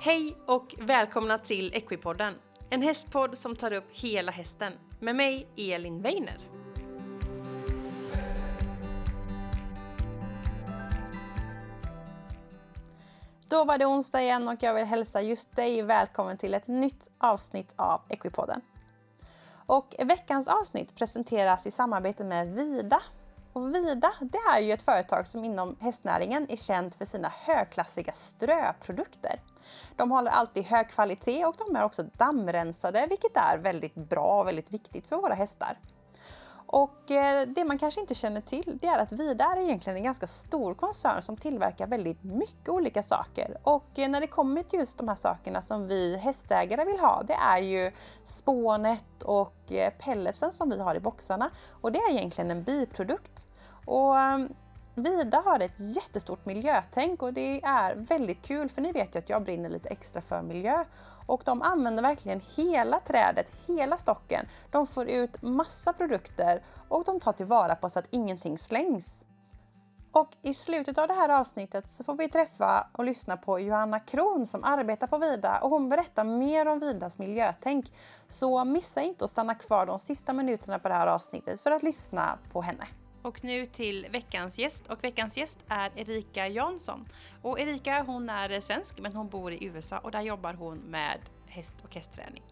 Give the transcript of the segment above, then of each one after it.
Hej och välkomna till Equipodden, en hästpodd som tar upp hela hästen med mig Elin Weiner. Då var det onsdag igen och jag vill hälsa just dig välkommen till ett nytt avsnitt av Equipodden. Och veckans avsnitt presenteras i samarbete med Vida. Och Vida, det är ju ett företag som inom hästnäringen är känt för sina högklassiga ströprodukter. De håller alltid hög kvalitet och de är också dammrensade, vilket är väldigt bra och väldigt viktigt för våra hästar. Och eh, det man kanske inte känner till det är att Vida är egentligen en ganska stor koncern som tillverkar väldigt mycket olika saker. Och eh, när det kommer till just de här sakerna som vi hästägare vill ha, det är ju spånet och eh, pelletsen som vi har i boxarna. Och det är egentligen en biprodukt. Och ehm, Vida har ett jättestort miljötänk och det är väldigt kul för ni vet ju att jag brinner lite extra för miljö. Och de använder verkligen hela trädet, hela stocken. De får ut massa produkter och de tar tillvara på så att ingenting slängs. Och i slutet av det här avsnittet så får vi träffa och lyssna på Johanna Kron som arbetar på Vida och hon berättar mer om Vidas miljötänk. Så missa inte att stanna kvar de sista minuterna på det här avsnittet för att lyssna på henne. Och nu till veckans gäst och veckans gäst är Erika Jansson. Och Erika hon är svensk men hon bor i USA och där jobbar hon med häst och hästträning.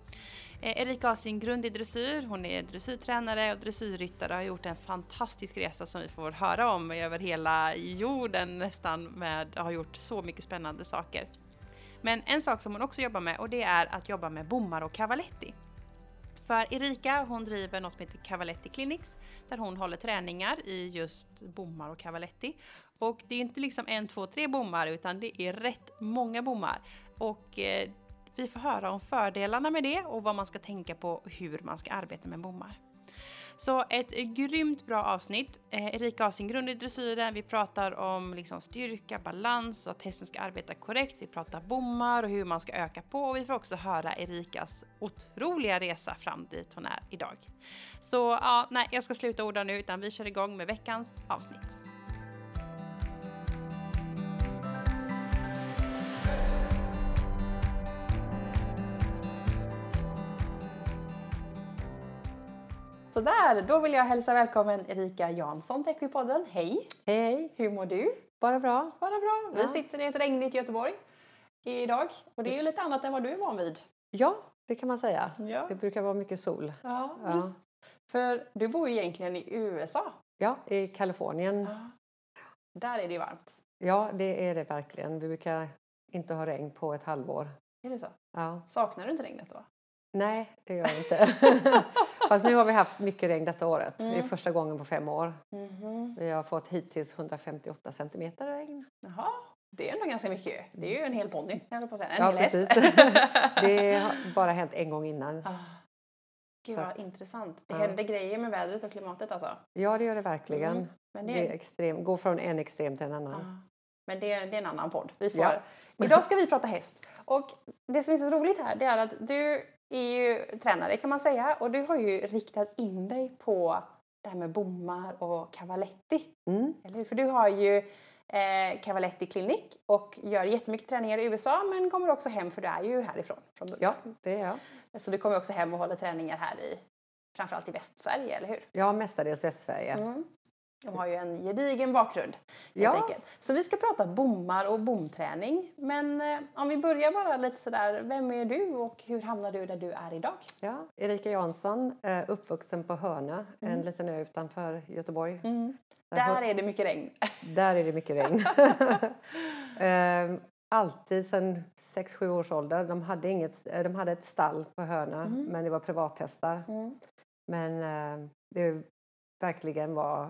Eh, Erika har sin grund i dressyr, hon är dressyrtränare och dressyrryttare och har gjort en fantastisk resa som vi får höra om över hela jorden nästan med, har gjort så mycket spännande saker. Men en sak som hon också jobbar med och det är att jobba med bommar och cavaletti. För Erika hon driver något som heter Cavaletti Clinics där hon håller träningar i just bommar och cavaletti. Och det är inte liksom en, två, tre bommar utan det är rätt många bommar. Och eh, vi får höra om fördelarna med det och vad man ska tänka på och hur man ska arbeta med bommar. Så ett grymt bra avsnitt. Eh, Erika har sin grund i dressyren. Vi pratar om liksom styrka, balans och att hästen ska arbeta korrekt. Vi pratar bommar och hur man ska öka på och vi får också höra Erikas otroliga resa fram dit hon är idag. Så ja, nej, jag ska sluta orda nu utan vi kör igång med veckans avsnitt. Sådär, då vill jag hälsa välkommen Erika Jansson till Equipodden. Hej! Hej! Hur mår du? Bara bra. Bara bra. Vi Ja. sitter i ett regnigt Göteborg idag och det är ju lite annat än vad du är van vid. Ja, det kan man säga. Ja. Det brukar vara mycket sol. Ja, Ja, För du bor ju egentligen i USA. ja i Kalifornien. Där är det ju varmt. Ja, det är det verkligen. Vi brukar inte ha regn på ett halvår. Är det så? Ja. Saknar du inte regnet då? Nej, det gör jag inte. Fast nu har vi haft mycket regn detta året. Det är Mm. första gången på fem år. Mhm. Vi har fått hittills 158 centimeter regn. Jaha, det är ändå ganska mycket. Det är ju en hel ponny, jag på att säga. En Ja, hel precis. Det har bara hänt en gång innan. Ah, Gud vad intressant. Det ja. händer grejer med vädret och klimatet alltså. Ja, det gör det verkligen. Mm. Men det, Det är extrem, går från en extrem till en annan. Ah. Men det, det är en annan podd. Vi får. Ja. Idag ska vi prata häst. Och det som är så roligt här det är att du är ju tränare kan man säga och du har ju riktat in dig på det här med bommar och cavaletti. Mm. Eller hur? För du har ju eh, Cavaletti Clinic och gör jättemycket träningar i USA men kommer också hem för du är ju härifrån från början. Ja, det är jag. Så du kommer också hem och håller träningar här i framförallt i Västsverige, eller hur? Ja, mestadels Västsverige. Mm. De har ju en gedigen bakgrund Ja. enkelt. Så vi ska prata bommar och bomträning. Men eh, om vi börjar bara lite sådär, vem är du och hur hamnar du där du är idag? Ja, Erika Jansson, eh, uppvuxen på en Mm. liten ö utanför Göteborg. Där, Där hö- är det mycket regn. där är det mycket regn. eh, alltid sedan 6-7 års ålder. De hade, inget, eh, de hade ett stall på Hönö, Mm. men det var privathästar. Mm. Men eh, det verkligen var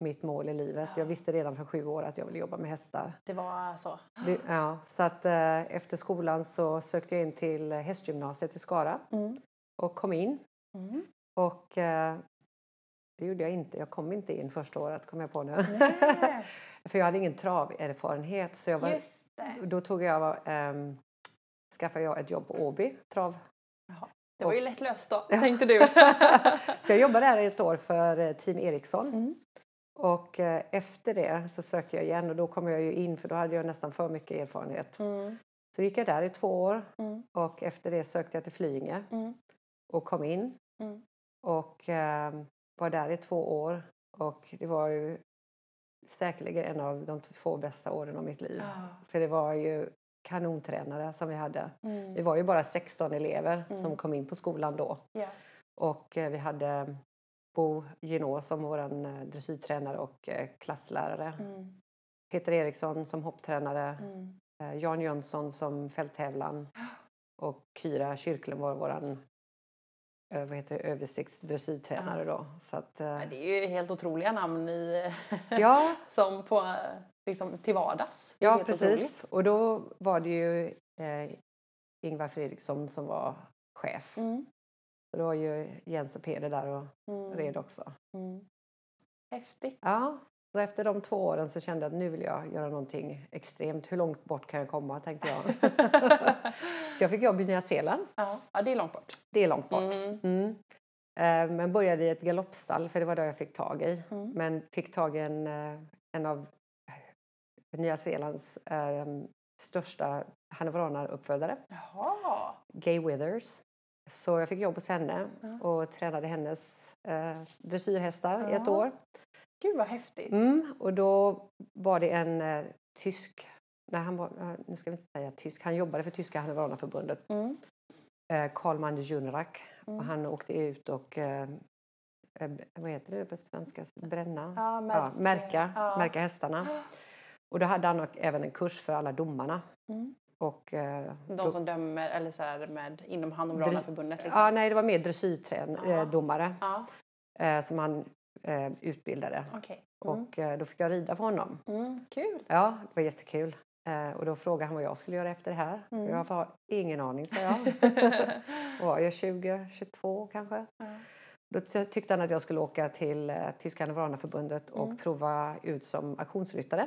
mitt mål i livet. Ja. Jag visste redan från sju år att jag ville jobba med hästar. Det var så. Det, ja, så att, eh, efter skolan så sökte jag in till hästgymnasiet i Skara Mm. och kom in. Mm. Och eh, det gjorde jag inte. Jag kom inte in första året kom jag på nu. Nej, För jag hade ingen traverfarenhet. Så jag var, då tog jag, ehm, skaffade jag ett jobb på Åby trav. Det var ju lätt löst då, tänkte du. Så jag jobbade där ett år för eh, Team Eriksson. Mm. Och eh, efter det så sökte jag igen och då kom jag ju in för då hade jag nästan för mycket erfarenhet. Mm. Så gick jag där i två år Mm. och efter det sökte jag till Flyinge Mm. och kom in. Mm. Och eh, var där i två år och det var ju säkerligen en av de två bästa åren av mitt liv. Ja. För det var ju kanontränare som vi hade. Mm. Vi var ju bara 16 elever Mm. som kom in på skolan då. Ja. Och eh, vi hade Bo Genå som vår eh, dressyrtränare och eh, klasslärare. Mm. Peter Eriksson som hopptränare. Mm. eh, Jan Jönsson som fälttävlan. Och Kyra Kyrklund var vår vad heter det, översiktsdressyrtränare då. Så att, Ja, Det är ju helt otroliga namn i, ja, som på, liksom, till vardags. Ja, precis. otroligt. Och då var det ju eh, Ingvar Fredriksson som var chef. Mm. Så det var ju Jens och Peder där och Mm. red också. Mm. Häftigt. Ja, så efter de två åren så kände jag att nu vill jag göra någonting extremt. Hur långt bort kan jag komma tänkte jag. så jag fick jobb i Nya Zeeland. Ja. ja, det är långt bort. Det är långt bort. Mm. Mm. Eh, Men började i ett galoppstall för det var det jag fick tag i. Mm. Men fick tag i en, eh, en av Nya Zeelands eh, största hannoveranuppfödare, Jaha. Gay Withers. Så jag fick jobb hos henne och tränade hennes eh, dressyrhästar i ett år. Gud vad häftigt. Mm, och då var det en eh, tysk, nej han var, eh, nu ska vi inte säga tysk, han jobbade för tyska hannoveranarförbundet, Mm. eh, Karl Junrak. Mm. Och han åkte ut och, eh, eh, vad heter det på svenska, bränna? Ja, Ja, märka, Ja. märka hästarna. Och då hade han även en kurs för alla domarna. Mm. Och, eh, De då- som dömer eller så här med inom Hannoveranerförbundet. Liksom. Ja, nej, det var mer dressyrdomare Ja. eh, Ja, eh, som han eh, utbildade. okej. Mm. Och eh, då fick jag rida för honom. Mm. Kul. Ja, det var jättekul. Eh, och då frågade han vad jag skulle göra efter det här. Mm. Jag har ingen aning, sa jag. var jag 20, 22 kanske? Då ty- tyckte han att jag skulle åka till Tyska hannoveranerförbundet och Mm. prova ut som auktionsryttare.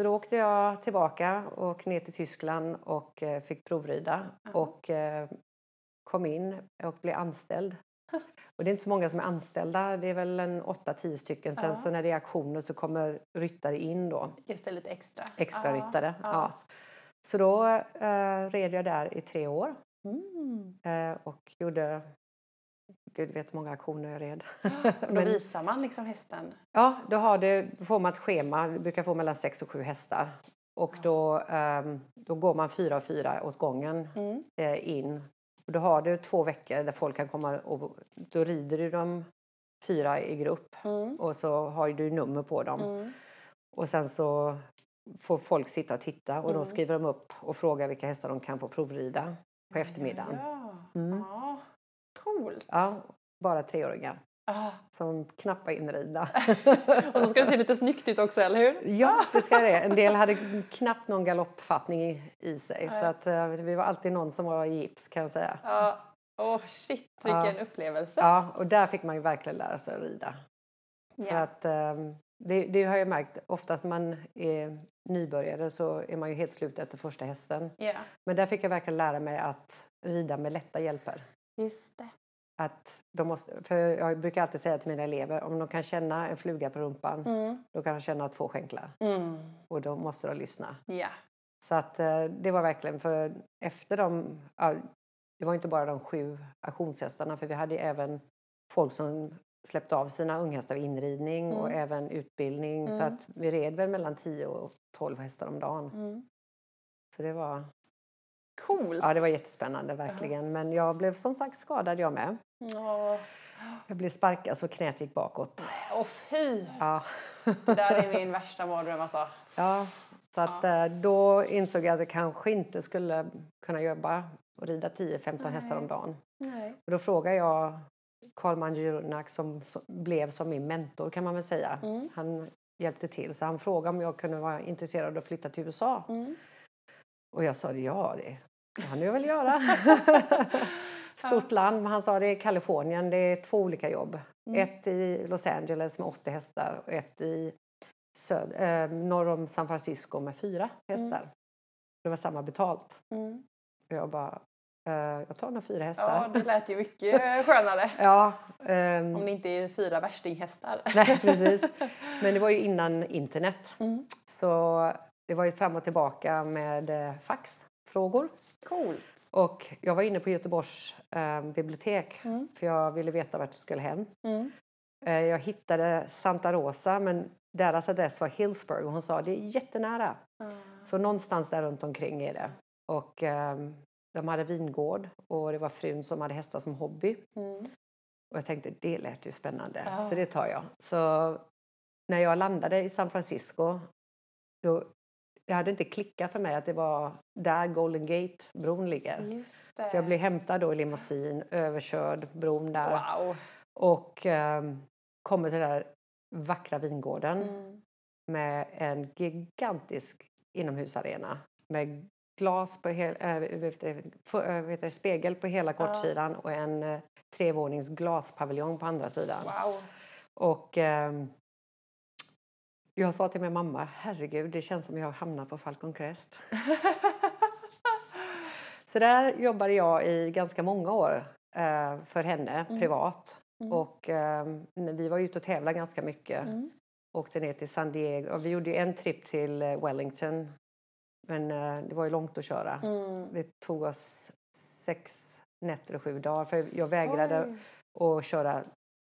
Mm. Så då åkte jag tillbaka och ner till Tyskland och eh, fick provrida Ja. och eh, kom in och blev anställd. Och det är inte så många som är anställda, det är väl en 8-10 stycken. Sen Ja. så när det är auktioner så kommer ryttare in då, Just det, lite extra. extra Ja, ryttare. ja. Ja. Så då eh, red jag där i tre år Mm. eh, och gjorde, gud vet hur många auktioner jag red. Och då Men- visar man liksom hästen. Ja, då, har det, då får man ett schema. Du brukar få mellan sex och sju hästar. Och då, ehm, då går man fyra och fyra åt gången Mm. eh, in. Och då har du två veckor där folk kan komma och då rider du dem fyra i grupp Mm. och så har du nummer på dem. Mm. Och sen så får folk sitta och titta och då Mm. skriver de upp och frågar vilka hästar de kan få provrida på eftermiddagen. Ja, Mm. ja. Coolt. Ja, bara treåringar Ah. som knappt var inridda. Och så ska det se lite snyggt ut också, eller hur? Ja, det ska det. En del hade knappt någon galoppfattning i, sig. Nej. Så att, eh, vi var alltid någon som var i gips kan jag säga. Ja. Åh shit, Ja. vilken upplevelse. Ja, och där fick man ju verkligen lära sig att rida. För Ja. att, ehm, det, det har jag märkt, oftast när man är nybörjare så är man ju helt slut efter första hästen. Ja, Men där fick jag verkligen lära mig att rida med lätta hjälper. just det. Att de måste, för jag brukar alltid säga till mina elever, om de kan känna en fluga på rumpan, Mm. då kan de känna två skänklar. Mm. Och då måste de lyssna. Ja. Så att eh, det var verkligen för efter de, ja, det var inte bara de sju auktionshästarna för vi hade även folk som släppte av sina unghästar vid inridning och Mm. även utbildning så Mm. att vi red väl mellan 10 och 12 hästar om dagen. Mm. Så det var, Coolt. ja det var jättespännande verkligen men jag blev som sagt skadad jag med. Åh, Jag blev sparkad så knät gick bakåt. Åh, fy! Ja. Det där är min värsta mardröm alltså. Ja, så att eh, då insåg jag att jag kanske inte skulle kunna jobba och rida 10-15 hästar om dagen. Nej. Och då frågade jag Karl Manjunak som, som blev som min mentor kan man väl säga. Mm. Han hjälpte till så han frågade om jag kunde vara intresserad av att flytta till USA. Mm. Och jag sa ja det kan jag väl göra. Stort land men han sa det är Kalifornien, det är två olika jobb. Mm. Ett i Los Angeles med 80 hästar och ett i söd, eh, norr om San Francisco med fyra hästar. Det var samma betalt. Mm. Och jag bara, eh, jag tar de fyra Ja, hästar. det lät ju mycket skönare. Ja, ehm, Om det inte är fyra värstinghästar. nej precis. Men det var ju innan internet. Mm. Så det var ju fram och tillbaka med eh, faxfrågor. Coolt. Och jag var inne på Göteborgs eh, bibliotek Mm. för jag ville veta vart jag skulle hem. Mm. Eh, jag hittade Santa Rosa men deras adress var Hillsburg och hon sa det är jättenära. Så någonstans där runt omkring är det. Och ehm, de hade vingård och det var frun som hade hästar som hobby. Mm. Och jag tänkte det lät ju spännande Ja. så det tar jag. Så när jag landade i San Francisco då det hade inte klickat för mig att det var där Golden Gate-bron ligger. Så jag blev hämtad då i limousin, överkörd bron där Wow. och ehm, kommer till den där vackra vingården Mm. med en gigantisk inomhusarena med glas på hel, äh, spegel på hela kortsidan och en äh, trevånings glaspaviljong på andra sidan. Wow. Och ehm, jag sa till min mamma, herregud det känns som jag hamnar på Falcon Crest. Så där jobbade jag i ganska många år eh, för henne privat. Mm. Och ehm, vi var ute och tävlade ganska mycket. Mm. Åkte ner till San Diego. Vi gjorde en tripp till eh, Wellington. Men eh, det var ju långt att köra. Mm. Det tog oss sex nätter och sju dagar. För jag vägrade Oj. att köra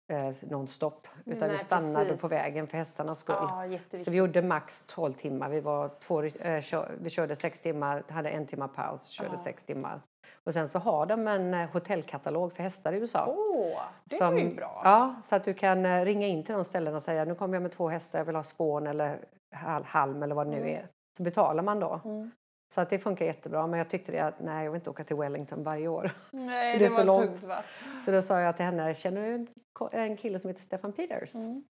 eh, nonstop. Utan vi Nej, stannade precis. på vägen för hästarnas skull. Ja. Så vi gjorde max 12 timmar. Vi, var två, eh, kö, vi körde sex timmar, hade en timme paus, körde Ja. sex timmar. Och sen så har de en eh, hotellkatalog för hästar i USA. Åh, det som, var ju bra. Ja, så att du kan eh, ringa in till de ställen och säga nu kommer jag med två hästar, jag vill ha spån eller hal- halm eller vad det nu Mm. är. Så betalar man då. Mm. Så att det funkar jättebra. Men jag tyckte det att nej, jag vill inte åka till Wellington varje år. Nej, Det det, var långt. tungt va? Så då sa jag till henne, känner du en, kille som heter Stefan Peters? Mm.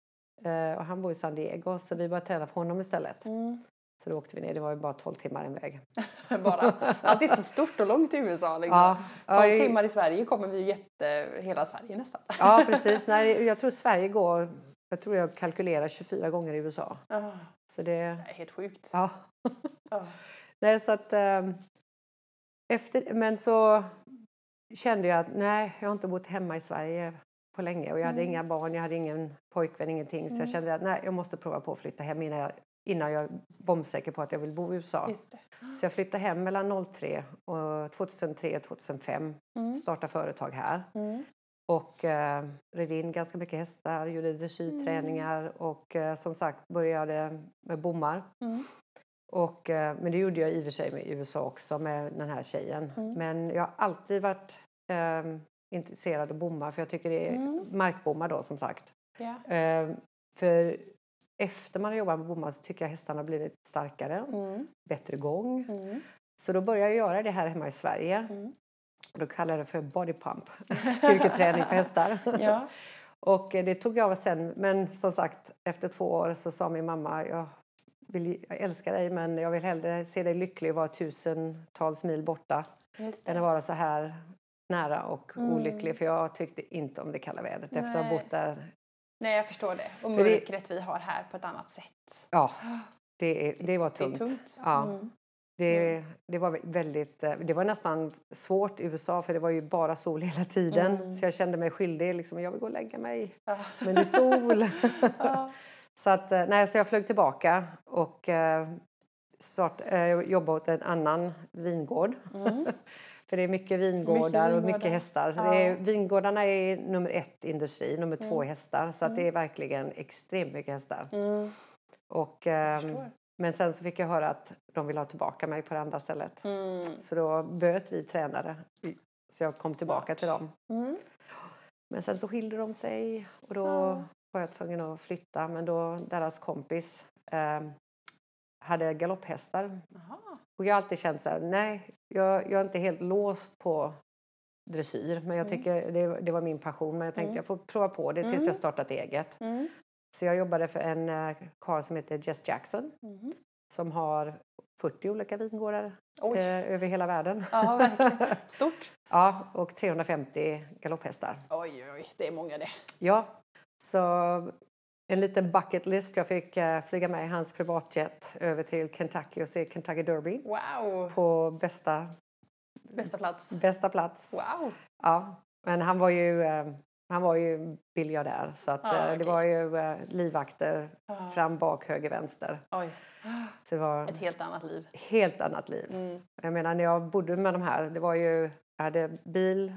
Eh, och han bor i San Diego, så vi började träna för honom istället. Mm. Så då åkte vi ner, det var ju bara 12 timmar en väg. Bara. Allt är så stort och långt i USA. Liksom. Ja, 12 ja, timmar i Sverige kommer vi jätte... hela Sverige nästan. Ja, precis. Nej, jag tror Sverige går, jag tror jag kalkylerar 24 gånger i USA. Ah, Så det, det är helt sjukt. ja. Ah. Nej, så att, ehm, efter, men så kände jag att nej, jag har inte bott hemma i Sverige på länge och jag hade Mm. inga barn, jag hade ingen pojkvän, ingenting. Så Mm. jag kände att nej, jag måste prova på att flytta hem innan jag, innan jag är bombsäker på att jag vill bo i USA. Så jag flyttade hem mellan 03 och 2003 och 2005, Mm. startade företag här. Mm. Och eh, red in ganska mycket hästar, gjorde dressyrträningar och eh, som sagt började med bommar. Mm. Och, eh, men det gjorde jag i och för sig med i USA också med den här tjejen. Mm. Men jag har alltid varit eh, intresserad av bommar för jag tycker det är Mm. markbommar då som sagt. Ja. Eh, för efter man har jobbat med bommar så tycker jag hästarna har blivit starkare, Mm. bättre gång. Mm. Så då började jag göra det här hemma i Sverige. Mm. Då kallar jag det för body pump, styrketräning för hästar. Ja. Och eh, det tog jag sen, men som sagt efter två år så sa min mamma jag, vill, jag älskar dig men jag vill hellre se dig lycklig och vara tusentals mil borta än att vara så här nära och Mm. olycklig för jag tyckte inte om det kalla vädret efter att ha Nej. bott där. Nej, jag förstår det. Och För det- mörkret vi har här på ett annat sätt. Ja, det, är, det var Det är tungt. tungt. Ja. Mm. Det, det var väldigt, eh, det var nästan svårt i USA för det var ju bara sol hela tiden. Mm. Så jag kände mig skyldig, liksom, jag vill gå och lägga mig. Ja. Men det är sol. Ja. så, att, eh, nej, så jag flög tillbaka och eh, start, eh, jobbade åt en annan vingård. Mm. För det är mycket vingårdar och vingårdar. mycket hästar. Så Ja. är, vingårdarna är nummer ett industri, nummer två Mm. hästar. Så att det är verkligen extremt mycket hästar. Mm. Och, ehm, men sen så fick jag höra att de vill ha tillbaka mig på det andra stället. Mm. Så då böt vi tränare. Så jag kom tillbaka Smart. till dem. Mm. Men sen så skilde de sig och då Ja. Var jag tvungen att flytta. Men då deras kompis ehm, hade galopphästar. Jaha. Och jag har alltid känt så här, nej, jag, jag är inte helt låst på dressyr. Men jag Mm. tycker det, det var min passion. Men jag tänkte Mm. jag får prova på det tills Mm. jag startat eget. Mm. Så jag jobbade för en uh, karl som heter Jess Jackson. Mhm. Som har 40 olika vingårdar eh, över hela världen. Ja, verkligen. Stort. ja, och 350 galopphästar. Oj, oj, oj. Det är många det. Ja, så en liten bucket list. Jag fick eh, flyga med i hans privatjet över till Kentucky och se Kentucky Derby Wow. på bästa, Bästa plats. bästa plats. Wow. Ja, men han var ju... Eh, han var ju biljardär så att, Ah, eh, det var ju livvakter Ja. fram, bak, höger, vänster. Oj. Så det var Ett helt annat liv. helt annat liv. Mm. Jag menar när jag bodde med de här, det var ju, jag hade bil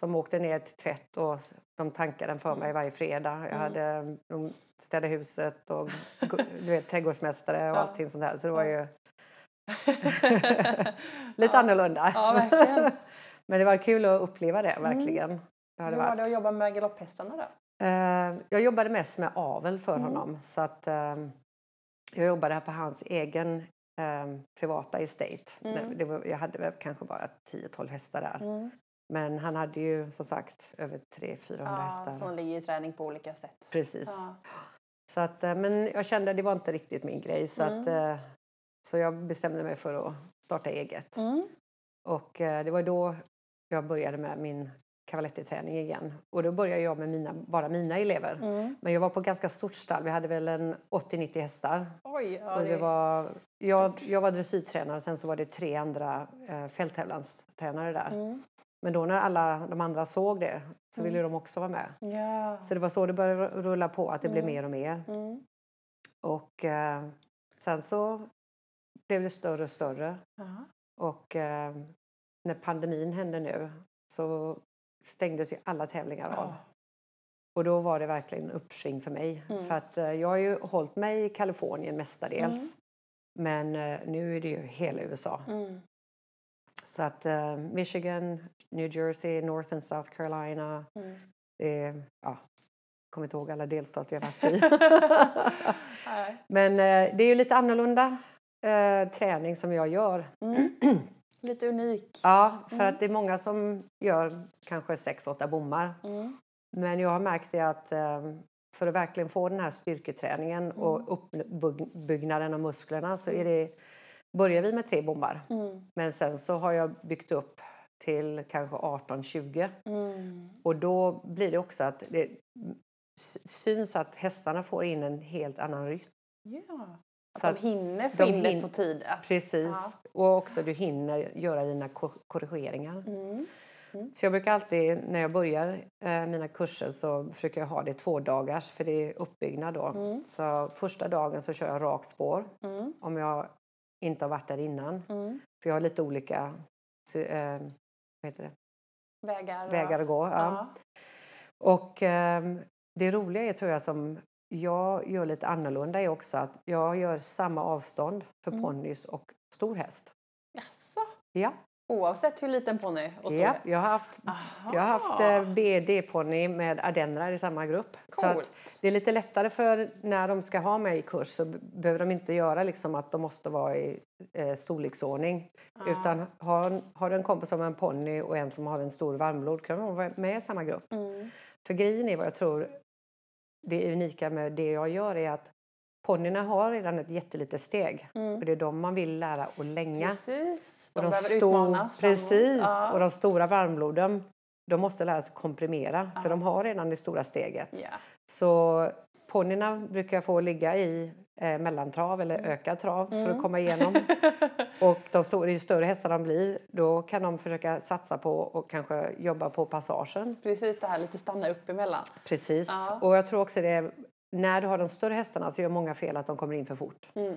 som åkte ner till tvätt och de tankade den för mig varje fredag. Jag Mm. hade, de städade huset och du vet, trädgårdsmästare och Ja. allting sånt där. Så det var ju lite Ja. annorlunda. Ja, verkligen. Men det var kul att uppleva det, verkligen. Det hade Hur var det att jobba med galopphästarna då? Eh, jag jobbade mest med avel för Mm. honom. Så att, eh, jag jobbade på hans egen eh, privata estate. Mm. Det var, jag hade väl kanske bara 10-12 hästar där. Mm. Men han hade ju som sagt över 300-400 Ja, hästar. som ligger i träning på olika sätt. Precis. Ja. Så att, eh, men jag kände att det var inte riktigt min grej. Så, Mm. att, eh, så jag bestämde mig för att starta eget. Mm. Och eh, det var då jag började med min cavaletti-träning igen. Och då började jag med mina, bara mina elever. Mm. Men jag var på ganska stort stall. Vi hade väl en 80-90 hästar. Oj, ja, och det var, jag, jag var dressyrtränare sen så var det tre andra eh, fälttävlanstränare där. Mm. Men då när alla de andra såg det så ville Mm. de också vara med. Ja. Så det var så det började rulla på, att det blev Mm. mer och mer. Mm. Och eh, sen så blev det större och större. Ja. Och eh, när pandemin hände nu så stängdes ju alla tävlingar av. Ja. Och då var det verkligen uppsving för mig. Mm. För att eh, jag har ju hållit mig i Kalifornien mestadels. Men eh, nu är det ju hela USA. Mm. Så att eh, Michigan, New Jersey, North and South Carolina. Mm. Är, ja, kommer inte ihåg alla delstater jag varit i. Men eh, det är ju lite annorlunda eh, träning som jag gör. Mm. Lite unik. Ja, för Mm. att det är många som gör kanske 6-8 bommar. Mm. Men jag har märkt det att eh, för att verkligen få den här styrketräningen Mm. och uppbyggnaden av musklerna så är det, börjar vi med tre bommar. Mm. Men sen så har jag byggt upp till kanske 18-20 Mm. och då blir det också att det syns att hästarna får in en helt annan rytm. Ja. Att Så de att hinner få de in det på tid. Att... Precis. Ja. Och också du hinner göra dina ko- korrigeringar. Mm. Så jag brukar alltid när jag börjar eh, mina kurser så försöker jag ha det två dagars för det är uppbyggnad då. Mm. Så första dagen så kör jag rakt spår Mm. om jag inte har varit där innan. Mm. För jag har lite olika det? Vägar. vägar att gå. Ja. Ja. Och ehm, det roliga är tror jag som jag gör lite annorlunda är också att jag gör samma avstånd för Mm. ponnys och stor häst. Jaså? Ja, Oavsett hur liten ponny och stor ja jag har haft, Aha. jag har haft eh, BD-ponny med ardennrar i samma grupp. Så Coolt. det är lite lättare för när de ska ha mig i kurs så behöver de inte göra liksom att de måste vara i eh, storleksordning. Ja. Utan har, har du en kompis som har en ponny och en som har en stor varmblod kan de vara med i samma grupp. Mm. För grejen är vad jag tror det unika med det jag gör är att ponnyerna har redan ett jättelitet steg. Mm. Och det är de man vill lära att länga. Precis. De, Och behöver utmanas. Precis! Ja. Och de stora varmbloden de måste lära sig komprimera Ja. för de har redan det stora steget. Ja. Så ponnyerna brukar jag få ligga i eh, mellantrav eller ökad trav för Mm. att komma igenom. Och de stor, ju större hästar de blir då kan de försöka satsa på och kanske jobba på passagen. Precis det här lite stanna upp emellan. Precis. Och jag tror också det är, när du har de större hästarna så gör många fel att de kommer in för fort. Mm.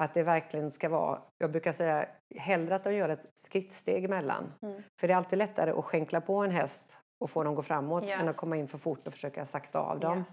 Att det verkligen ska vara, jag brukar säga hellre att de gör ett skrittsteg emellan. Mm. För det är alltid lättare att skänkla på en häst och få dem gå framåt Ja. än att komma in för fort och försöka sakta av dem.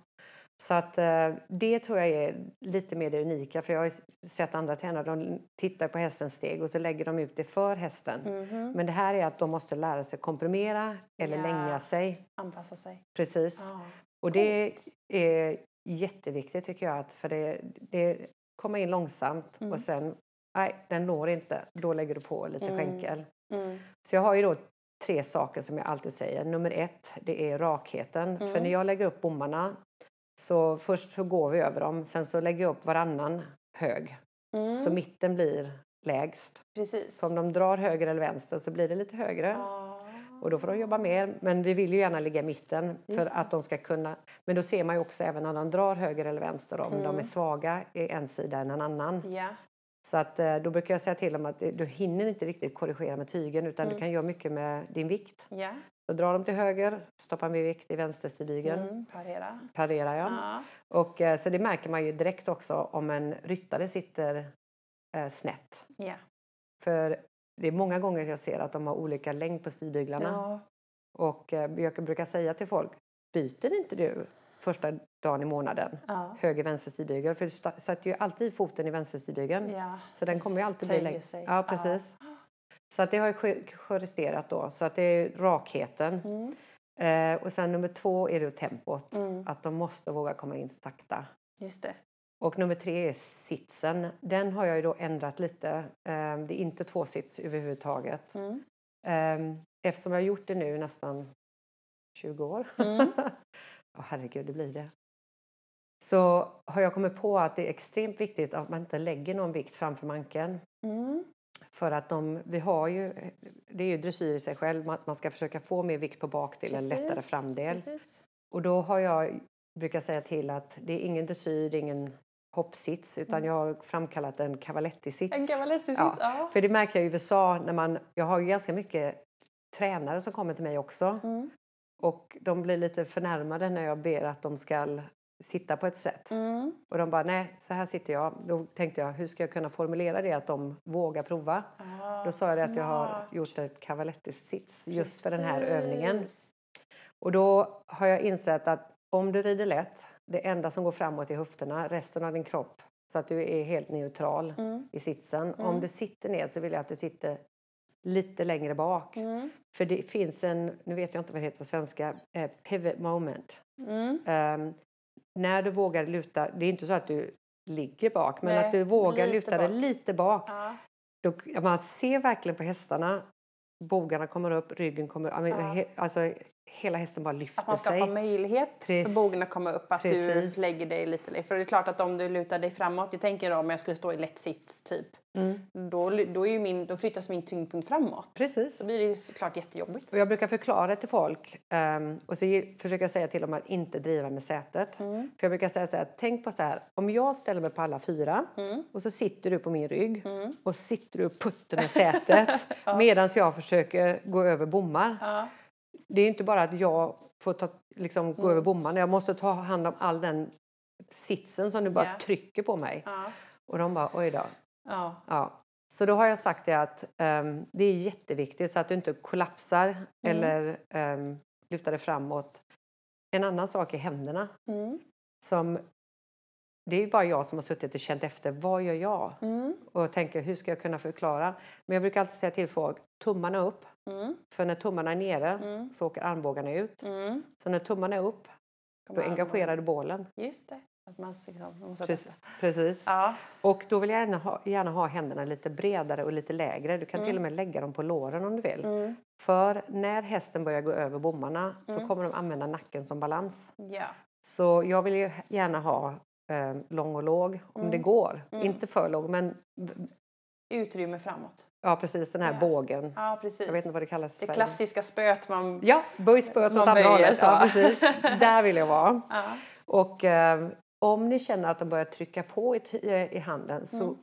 Så att eh, det tror jag är lite mer det unika för jag har sett andra tränare, de tittar på hästens steg och så lägger de ut det för hästen. Mhm. Men det här är att de måste lära sig komprimera eller Ja. länga sig. Anpassa sig. Precis. Ja. Och det är jätteviktigt tycker jag. Att för det, det kommer in långsamt Mm. och sen, nej den når inte. Då lägger du på lite Mm. skänkel. Mm. Så jag har ju då tre saker som jag alltid säger. Nummer ett, det är rakheten. För Mm. när jag lägger upp bommarna så först så går vi över dem. Sen så lägger jag upp varannan hög. Mm. Så mitten blir lägst. Precis. Så om de drar höger eller vänster så blir det lite högre. Ja. Och då får de jobba mer. Men vi vill ju gärna ligga i mitten för att de ska kunna. Men då ser man ju också även när de drar höger eller vänster om de Mm. är svaga i en sida än en annan. Ja. Så att, eh, då brukar jag säga till dem att du hinner inte riktigt korrigera med tygen utan Mm. du kan göra mycket med din vikt. Ja. Så drar dem till höger, stoppar min vikt i vänsterstigen, Mm. Parera. parerar jag. Ja. Och, eh, så det märker man ju direkt också om en ryttare sitter eh, snett. Ja. För det är många gånger jag ser att de har olika längd på stigbyglarna. Ja. Och eh, jag brukar säga till folk, byter inte du första dagen i månaden Ja. höger vänster stigbygel? För du sätter ju alltid foten i vänster stigbygeln. ja. Så den kommer ju alltid bli Töjer längre. sig. Ja, precis. Så att det har jag ju justerat då. Så att det är rakheten. Mm. Eh, och sen nummer två är det tempot. Mm. Att de måste våga komma in sakta. Just det. Och nummer tre är sitsen. Den har jag ju då ändrat lite. Eh, det är inte tvåsits överhuvudtaget. Mm. Eh, eftersom jag har gjort det nu nästan 20 år. Mm. Ja, herregud, det blir det. Så har jag kommit på att det är extremt viktigt att man inte lägger någon vikt framför manken. Mm. För att de, vi har ju, det är ju dressyr i sig själv, att man ska försöka få mer vikt på bakdelen, lättare Precis, framdel. Precis. Och då har jag, brukar säga till att det är ingen dressyr, ingen hoppsits, utan Mm. jag har framkallat en cavaletti-sits. En cavaletti Ja, ja. För det märker jag i USA, när man, jag har ju ganska mycket tränare som kommer till mig också. Mm. Och de blir lite förnärmade när jag ber att de ska sitta på ett sätt. Mm. Och de bara, nej, så här sitter jag. Då tänkte jag, hur ska jag kunna formulera det att de vågar prova? Ah, Då sa jag det att jag har gjort ett cavaletti-sits just för den här övningen. Och då har jag insett att om du rider lätt, det enda som går framåt är höfterna, resten av din kropp, så att du är helt neutral Mm. i sitsen. Mm. Om du sitter ner så vill jag att du sitter lite längre bak. Mm. För det finns en, nu vet jag inte vad det heter på svenska, eh, pivot moment. Ehm, när du vågar luta, det är inte så att du ligger bak, men Nej, att du vågar luta dig lite bak. Ja. Då, man ser verkligen på hästarna, bogarna kommer upp, ryggen kommer upp, Ja. alltså hela hästen bara Att lyfter man skapar sig. möjlighet Precis. för bogen att komma upp, att Precis. du lägger dig lite. För det är klart att om du lutar dig framåt, jag tänker om jag skulle stå i lätt sits typ, Mm. då, då, är min, då flyttas min tyngdpunkt framåt. Precis. Så blir det ju såklart jättejobbigt. Och jag brukar förklara till folk ehm, och så försöker jag säga till dem att inte driva med sätet. Mm. För jag brukar säga så här, tänk på så här, om jag ställer mig på alla fyra Mm. och så sitter du på min rygg Mm. och sitter du och puttar med sätet Ja. medan jag försöker gå över bommar. Ja. Det är inte bara att jag får ta, liksom, gå Mm. över bommarna, jag måste ta hand om all den sitsen som du bara Ja. trycker på mig. Ja. Och de bara, oj då. Ja. Ja. Så då har jag sagt det att ehm, det är jätteviktigt så att du inte kollapsar Mm. eller um, lutar dig framåt. En annan sak är händerna. Mm. Som, det är ju bara jag som har suttit och känt efter, vad gör jag? Mm. Och tänker, hur ska jag kunna förklara? Men jag brukar alltid säga till folk, tummarna upp. Mm. För när tummarna är nere Mm. så åker armbågarna ut. Mm. Så när tummarna är upp, då Kommer engagerar armbågen. du bålen. Just det. Att man måste Precis. Precis. Ja. Och då vill jag gärna ha, gärna ha händerna lite bredare och lite lägre. Du kan till Mm. och med lägga dem på låren om du vill. Mm. För när hästen börjar gå över bommarna så Mm. kommer de använda nacken som balans. ja. Så jag vill ju gärna ha eh, lång och låg om Mm. det går. Mm. Inte för låg men Utrymme framåt. ja precis den här Ja. bågen. Ja, precis. Jag vet inte vad det kallas. det klassiska spöet man... Ja, böj spöet åt andra hållet. Ja, precis. Där vill jag vara. Ja. Och eh, om ni känner att de börjar trycka på i, t- i handen så Mm.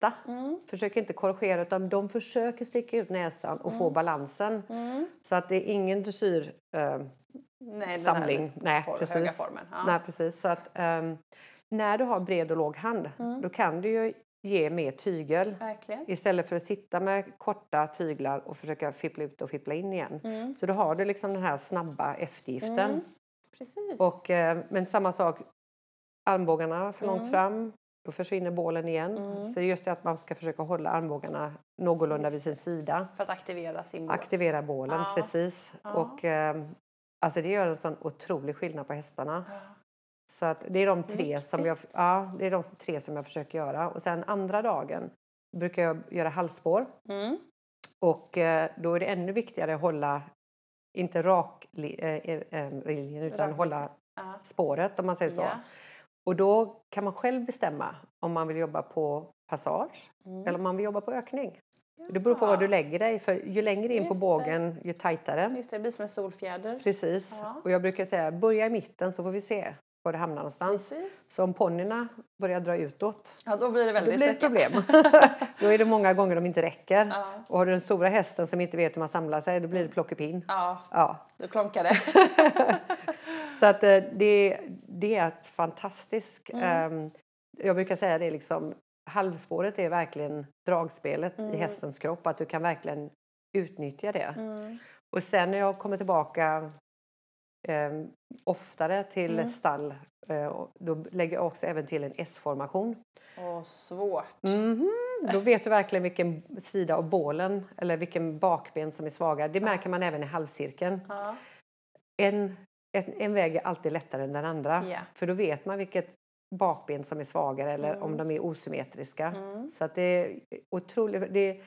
Lätta. Mm. Försök inte korrigera utan de försöker sticka ut näsan och få Mm. balansen. Mm. Så att det är ingen dressyr eh, Nej, samling. Nej, precis. formen. Ja. Nej, precis. Så att, ehm, när du har bred och låg hand Mm. då kan du ju ge mer tygel Verkligen. istället för att sitta med korta tyglar och försöka fippla ut och fippla in igen. Mm. Så då har du liksom den här snabba eftergiften. Mm. Precis. Och, eh, men samma sak, armbågarna för långt fram, då försvinner bålen igen. Mm. Så det är just det att man ska försöka hålla armbågarna någorlunda vid sin sida. för att aktivera sin bål. Aktivera bålen, Ja. precis. Ja. Och, eh, alltså det gör en sån otrolig skillnad på hästarna. Ja. Så att det är de tre som jag, ja, det är de tre som jag försöker göra. Och sen andra dagen brukar jag göra halsspår. Mm. Och eh, då är det ännu viktigare att hålla, inte rak li, eh, eh, linjen, utan Rak hålla spåret om man säger så. Ja. Och då kan man själv bestämma om man vill jobba på passage Mm. eller om man vill jobba på ökning. Det beror på var du lägger dig, för ju längre in på Just det. bågen ju tajtare. Just det, det blir som en solfjäder. Precis. Ja. Och jag brukar säga, börja i mitten så får vi se. var det hamnar någonstans. Precis. Så om ponnyerna börjar dra utåt, Ja, då blir det då väldigt blir det ett problem. då är det många gånger de inte räcker. Ja. Och har du den stora hästen som inte vet hur man samlar sig, då blir det plockepinn. Ja, Ja. då klonkar det. Så att eh, det, det är ett fantastiskt... Mm. ehm, jag brukar säga det liksom, halvspåret är verkligen dragspelet i Mm. hästens kropp, att du kan verkligen utnyttja det. Mm. Och sen när jag kommer tillbaka eh, oftare till Mm. stall, eh, då lägger jag också även till en S-formation. Åh, svårt. Mhm, Då vet du verkligen vilken sida av bålen eller vilken bakben som är svaga. Det märker man även i halvcirkeln. Ja. En, en, en väg är alltid lättare än den andra. Ja. För då vet man vilket bakben som är svagare eller Mm. om de är osymmetriska. Mm. Så att det är otroligt. Det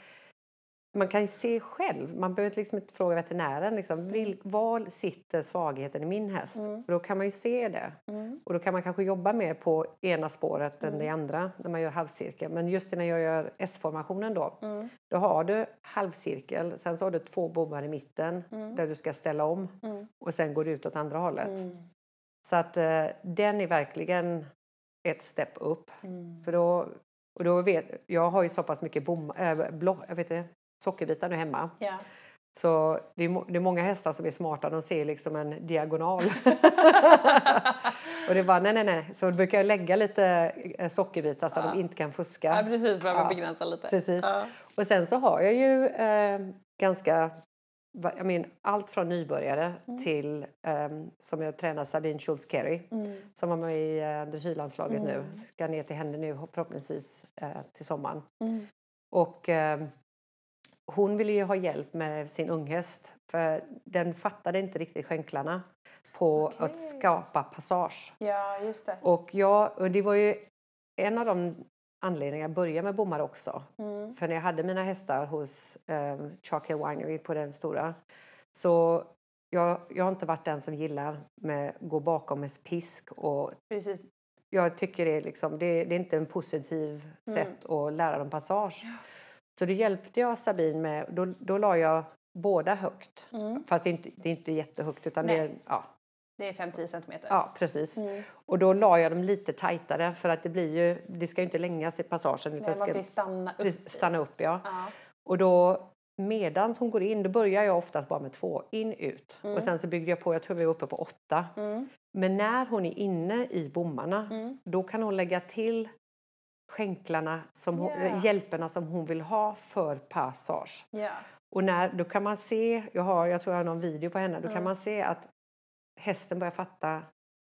man kan ju se själv, man behöver liksom inte fråga veterinären. Liksom, vil, var sitter svagheten i min häst? Mm. Och då kan man ju se det. Mm. Och då kan man kanske jobba mer på ena spåret än Mm. det andra när man gör halvcirkel. Men just när jag gör S-formationen då, Mm. då har du halvcirkel, sen så har du två bommar i mitten Mm. där du ska ställa om Mm. och sen går du ut åt andra hållet. Mm. Så att eh, den är verkligen ett step upp. Mm. För då, och då vet, jag har ju så pass mycket bom, äh, blå, jag vet inte, sockerbitar nu hemma. Ja. Så det är, det är många hästar som är smarta, de ser liksom en diagonal. och det var nej, nej, nej. Så då brukar jag lägga lite eh, sockerbitar så att Ja. de inte kan ja, fuska. precis. Behöver Ja. begränsa lite. Precis. Ja. Och sen så har jag ju eh, ganska, jag menar, allt från nybörjare Mm. till eh, som jag tränar Sabine Schultz Kerry Mm. som var med i eh, nu. Mm. Ska ner till henne nu förhoppningsvis eh, till sommaren. Mm. Och eh, hon ville ju ha hjälp med sin unghäst för den fattade inte riktigt skänklarna på Okej. att skapa passage. Ja, just det. Och, jag, och det var ju en av de anledningar jag började med bommar också. Mm. För när jag hade mina hästar hos eh, Chalk Hill Winery på den stora så jag, jag har inte varit den som gillar med gå bakom med pisk och Precis. jag tycker det är, liksom, det, det är inte en positiv Mm. sätt att lära dem passage. Så då hjälpte jag Sabine med, då, då la jag båda högt. Mm. Fast det är inte, det är inte jättehögt utan det är, Nej. ja, Det är 5-10 centimeter. ja precis. Mm. Och då la jag dem lite tajtare för att det blir ju, det ska ju inte längas i passagen Nej, utan man ska ju stanna upp. stanna upp. Ja. Ja. Och då medans hon går in, då börjar jag oftast bara med två, in, ut. Mm. Och sen så byggde jag på, jag tror vi var uppe på åtta. Mm. Men när hon är inne i bommarna, Mm. då kan hon lägga till skänklarna, som hon, hjälperna som hon vill ha för passage. Ja. Och när, då kan man se, jag, har, jag tror jag har någon video på henne, då kan Mm. man se att hästen börjar fatta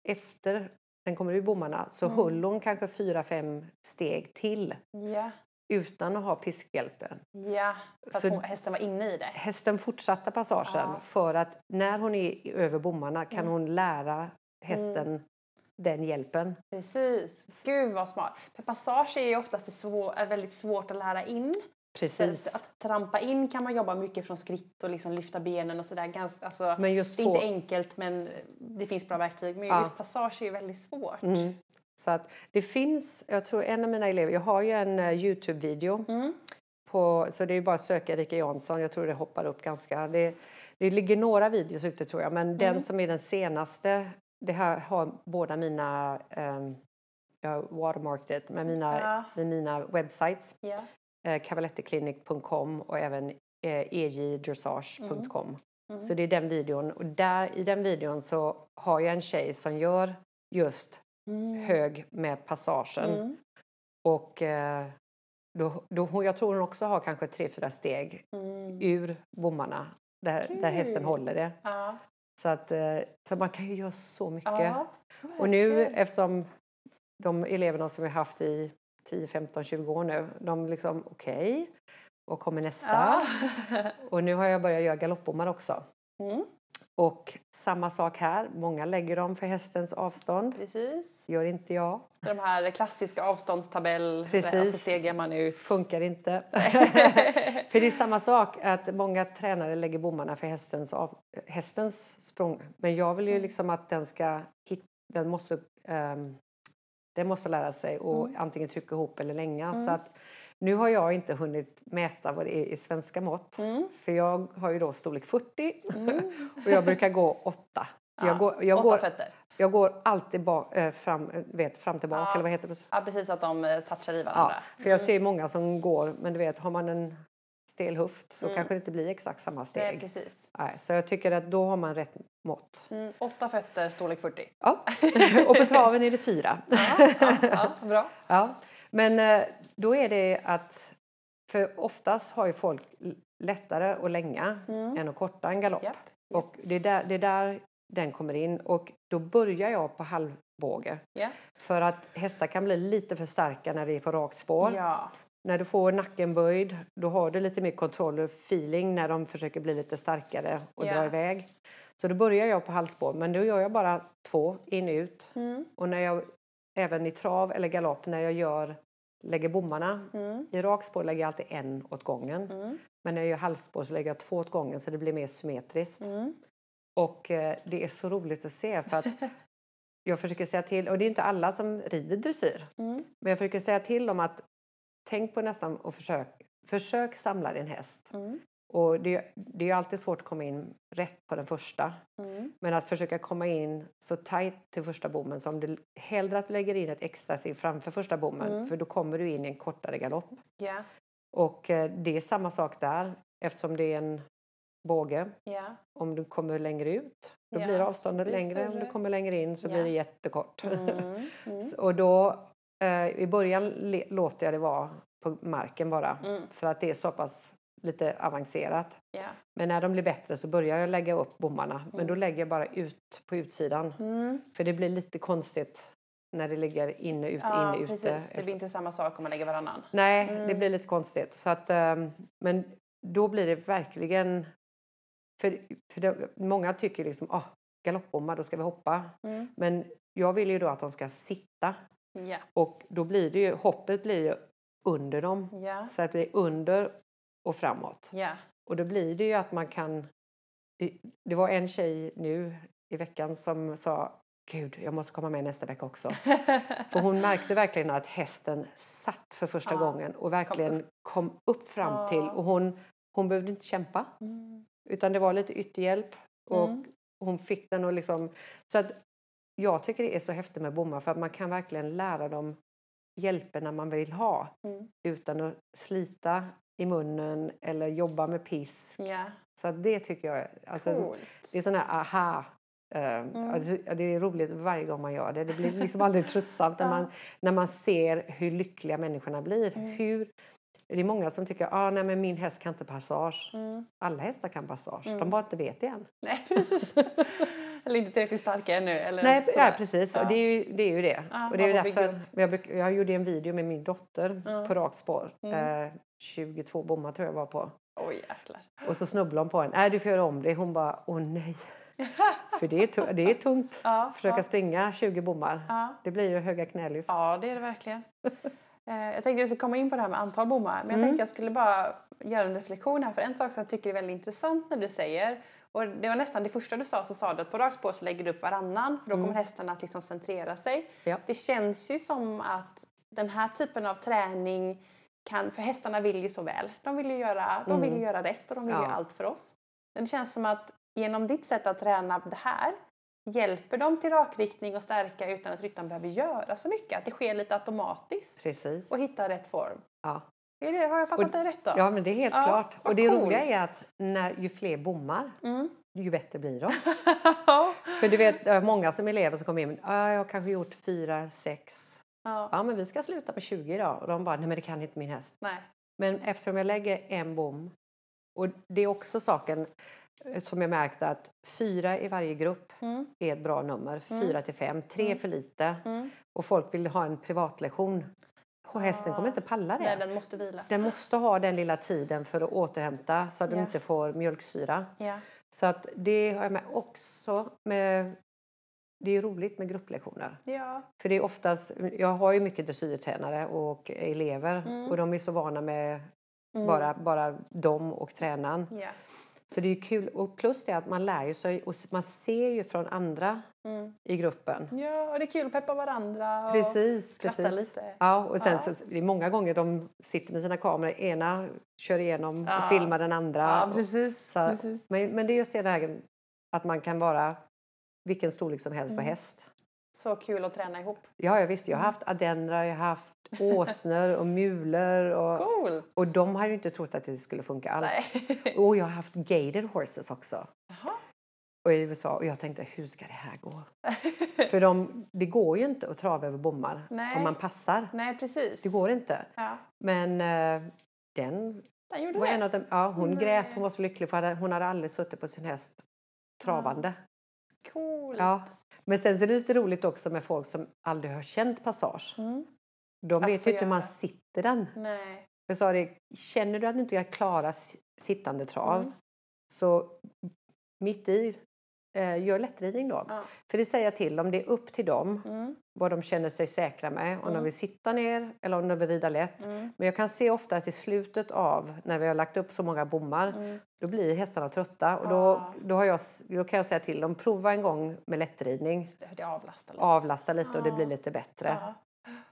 efter den kommer ur bommarna så Mm. höll hon kanske fyra, fem steg till Ja. utan att ha piskhjälpen. Ja. För att Så- hon, hästen var inne i det. Hästen fortsatte passagen Ja. för att när hon är över bommarna kan Mm. hon lära hästen den hjälpen. Precis. Gud vad smart. För passage är ju oftast svår, är väldigt svårt att lära in. Precis. Att trampa in kan man jobba mycket från skritt och liksom lyfta benen och sådär. Ganska- Alltså, Men just det är få, inte enkelt men det finns bra verktyg. Men Ja. just passage är ju väldigt svårt. mm, så att det finns, jag tror en av mina elever, jag har ju en eh, Youtube-video Mm. på, så det är bara att söka Erika Jansson, jag tror det hoppar upp ganska. Det, det ligger några videos ute tror jag, men den Mm. som är den senaste, det här har båda mina, um, jag har watermarked med mina, Ja. med mina websites. Ja. eh, och även eh, egdressage.com. Mm. Så det är den videon och där, i den videon så har jag en tjej som gör just Mm. hög med passagen Mm. och eh, då, då, jag tror hon också har kanske tre, fyra steg Mm. ur bommarna där, där hästen håller det. Ja. Så, att, eh, så man kan ju göra så mycket. Ja, och nu eftersom de eleverna som vi haft i 10, 15, 20 år nu, de liksom okej, och kommer nästa? Ja. Och nu har jag börjat göra galoppbommar också. Mm. Och samma sak här, många lägger dem för hästens avstånd. Precis. Gör inte jag. De här klassiska avståndstabell, Precis. och så stegar man ut. Funkar inte. för det är samma sak att många tränare lägger bommarna för hästens, av, hästens språng. Men jag vill ju Mm. liksom att den ska hit, den måste, ehm, den måste lära sig och Mm. antingen trycka ihop eller länga. Mm. Så att nu har jag inte hunnit mäta vad det är i svenska mått. Mm. För jag har ju då storlek 40 Mm. och jag brukar gå 8. Ja, Jag går, jag Åtta går, fötter. jag går alltid bak, äh, fram, vet, fram tillbaka Ja. eller vad heter det? Ja, precis att de eh, touchar i Ja, varandra. för jag ser många som går, men du vet, har man en stel höft så kanske det inte blir exakt samma Nej, steg. precis. Nej, så jag tycker att då har man rätt mått. Mm, åtta fötter, storlek 40. Ja. Och på traven är det fyra. Ja, ja, ja, bra. Ja. Men eh, då är det att, för oftast har ju folk lättare att länga Mm. än att korta en galopp. Japp. Och det är, där, det är där den kommer in och då börjar jag på halvbåge. Ja. För att hästar kan bli lite för starka när det är på rakt spår. Ja. När du får nacken böjd då har du lite mer kontroll och feeling när de försöker bli lite starkare och Ja. dra iväg. Så då börjar jag på halvspår men då gör jag bara två in ut. Mm. Och när jag även i trav eller galopp när jag gör lägger bommarna Mm. i rakspår lägger jag alltid en åt gången. Mm. Men när jag gör halvspår så lägger jag två åt gången så det blir mer symmetriskt. Mm. Och eh, det är så roligt att se för att jag försöker säga till, och det är inte alla som rider dressyr, Mm. men jag försöker säga till dem att tänk på nästan och försök, försök samla din häst. Och det, det är alltid svårt att komma in rätt på den första. Mm. Men att försöka komma in så tajt till första bommen som du hellre att du lägger in ett extra steg framför första bommen Mm. för då kommer du in i en kortare galopp. Ja. Och eh, det är samma sak där eftersom det är en båge. Ja. Om du kommer längre ut då Ja, blir avståndet blir längre. Om du kommer längre in så blir det jättekort. Mm. Mm. och då eh, i början låter jag det vara på marken bara Mm. för att det är så pass lite avancerat. Ja. Men när de blir bättre så börjar jag lägga upp bommarna. Men då Mm. lägger jag bara ut på utsidan. Mm. För det blir lite konstigt när det ligger inne, ute, Ja, inne, ute. Det blir inte samma sak om man lägger varannan. Nej, det Mm. blir lite konstigt. Så att, ehm, men då blir det verkligen... För, för det, många tycker liksom, ah, galoppbommar, då ska vi hoppa. Mm. Men jag vill ju då att de ska sitta. Ja. Och då blir det ju, hoppet blir ju under dem. Ja. Så att det är under och framåt. Ja. Och då blir det ju att man kan... Det, det var en tjej nu i veckan som sa Gud, jag måste komma med nästa vecka också. För hon märkte verkligen att hästen satt för första Ja, gången och verkligen kom upp fram Ja. till. Och hon, hon behövde inte kämpa, Mm. utan det var lite ytterhjälp. Och Mm. hon fick den och liksom... Så att jag tycker det är så häftigt med bommar för att man kan verkligen lära dem hjälperna man vill ha Mm. utan att slita i munnen eller jobba med pisk. Ja. Så att det tycker jag, alltså, Coolt. det är sån här aha. eh, alltså, det är roligt varje gång man gör det. Det blir liksom aldrig tröttsamt när, man, när man ser hur lyckliga människorna blir. Mm. Hur, det är många som tycker ah, nej, men min häst kan inte passage. Mm. Alla hästar kan passage, Mm. de bara inte vet det än. Nej, precis. eller inte tillräckligt starka ännu. Eller Nej, sådär. ja, precis. Ja. Det, är ju, det är ju det. Ja, och det är därför jag, jag gjorde en video med min dotter Ja. på rakt spår. Mm. Eh, 22 bommar tror jag var på. Oj, jäklar. Och så snubblade hon på en. Nej, du får göra om det. Hon bara, åh nej. För det är, tu- det är tungt. Ja, Försöka ja. springa 20 bommar. Ja. Det blir ju höga knälyft. ja, det är det verkligen. Eh, Jag tänkte jag skulle komma in på det här med antal bommar. Men jag Mm. tänkte jag skulle bara göra en reflektion här. För en sak som jag tycker är väldigt intressant när du säger och det var nästan det första du sa så sa du att på rakt spår så lägger du upp varannan för då kommer hästarna att liksom centrera sig. Mm. Ja. Det känns ju som att den här typen av träning kan, för hästarna vill ju så väl. De vill ju göra, de vill ju Mm. göra rätt och de vill ju Ja. allt för oss. Men det känns som att genom ditt sätt att träna det här hjälper dem till rakriktning och stärka utan att ryttaren behöver göra så mycket. Att det sker lite automatiskt Precis. och hitta rätt form. Ja. Det, har jag fattat Och- det rätt då? ja, men det är helt Ja, klart. Och det coolt. roliga är att när, ju fler bommar, Mm. ju bättre blir de. För du vet, många som elever som kommer in, ah, jag har kanske gjort fyra, sex. Ja. Ja, men vi ska sluta med 20 idag. Och de bara, nej men det kan inte min häst. Nej. Men eftersom jag lägger en bom, och det är också saken eh, som jag märkte att fyra i varje grupp Mm. är ett bra nummer. Mm. Fyra till fem, tre Mm. för lite. Mm. Och folk vill ha en privatlektion. Och hästen kommer inte palla det. Nej, den måste vila. Den måste ha den lilla tiden för att återhämta så att Ja. den inte får mjölksyra. Ja. Så att det har jag med också. Med, det är roligt med grupplektioner. Ja. För det är oftast, jag har ju mycket dressyrtränare och elever Mm. och de är så vana med Mm. bara, bara dem och tränaren. Ja. Så det är ju kul. Och plus det att man lär ju sig och man ser ju från andra Mm. i gruppen. ja, och det är kul att peppa varandra och Precis, skratta precis. lite. Ja, och sen Ja. så det är många gånger de sitter med sina kameror. Ena kör igenom Ja. och filmar den andra. Ja, precis. Så- precis. Men, men det är just det där att man kan vara vilken storlek som helst på Mm. häst. Så kul att träna ihop. Ja, jag visst. Jag har Mm. haft adendrar, jag har haft åsnor och mulor. Och, Coolt! och de har ju inte trott att det skulle funka alls. Nej. Och jag har haft gated horses också. Jaha. Och i USA. Och jag tänkte, hur ska det här gå? För de, det går ju inte att trava över bommar Nej. om man passar. Nej, precis. Det går inte. Ja, Men eh, den den gjorde var det. en av dem. Ja, hon Nej. grät, hon var så lycklig för hon hade aldrig suttit på sin häst travande. Coolt! Ja. Men sen så är det lite roligt också med folk som aldrig har känt passage. Mm. De Att vet ju inte hur man sitter den. Nej. Jag sa det, känner du att du inte kan klara sittande trav Mm. så mitt i, eh, gör lättridning då. Ja. För det säger jag till dem, det är upp till dem Mm. Vad de känner sig säkra med. Om de Mm. vill sitta ner eller om de vill rida lätt. Mm. Men jag kan se oftast i slutet av när vi har lagt upp så många bommar Mm. då blir hästarna trötta och då, Ah. då, har jag, då kan jag säga till dem prova en gång med lättridning. Det, avlastar lite. Avlasta lite och det blir lite bättre. Ja.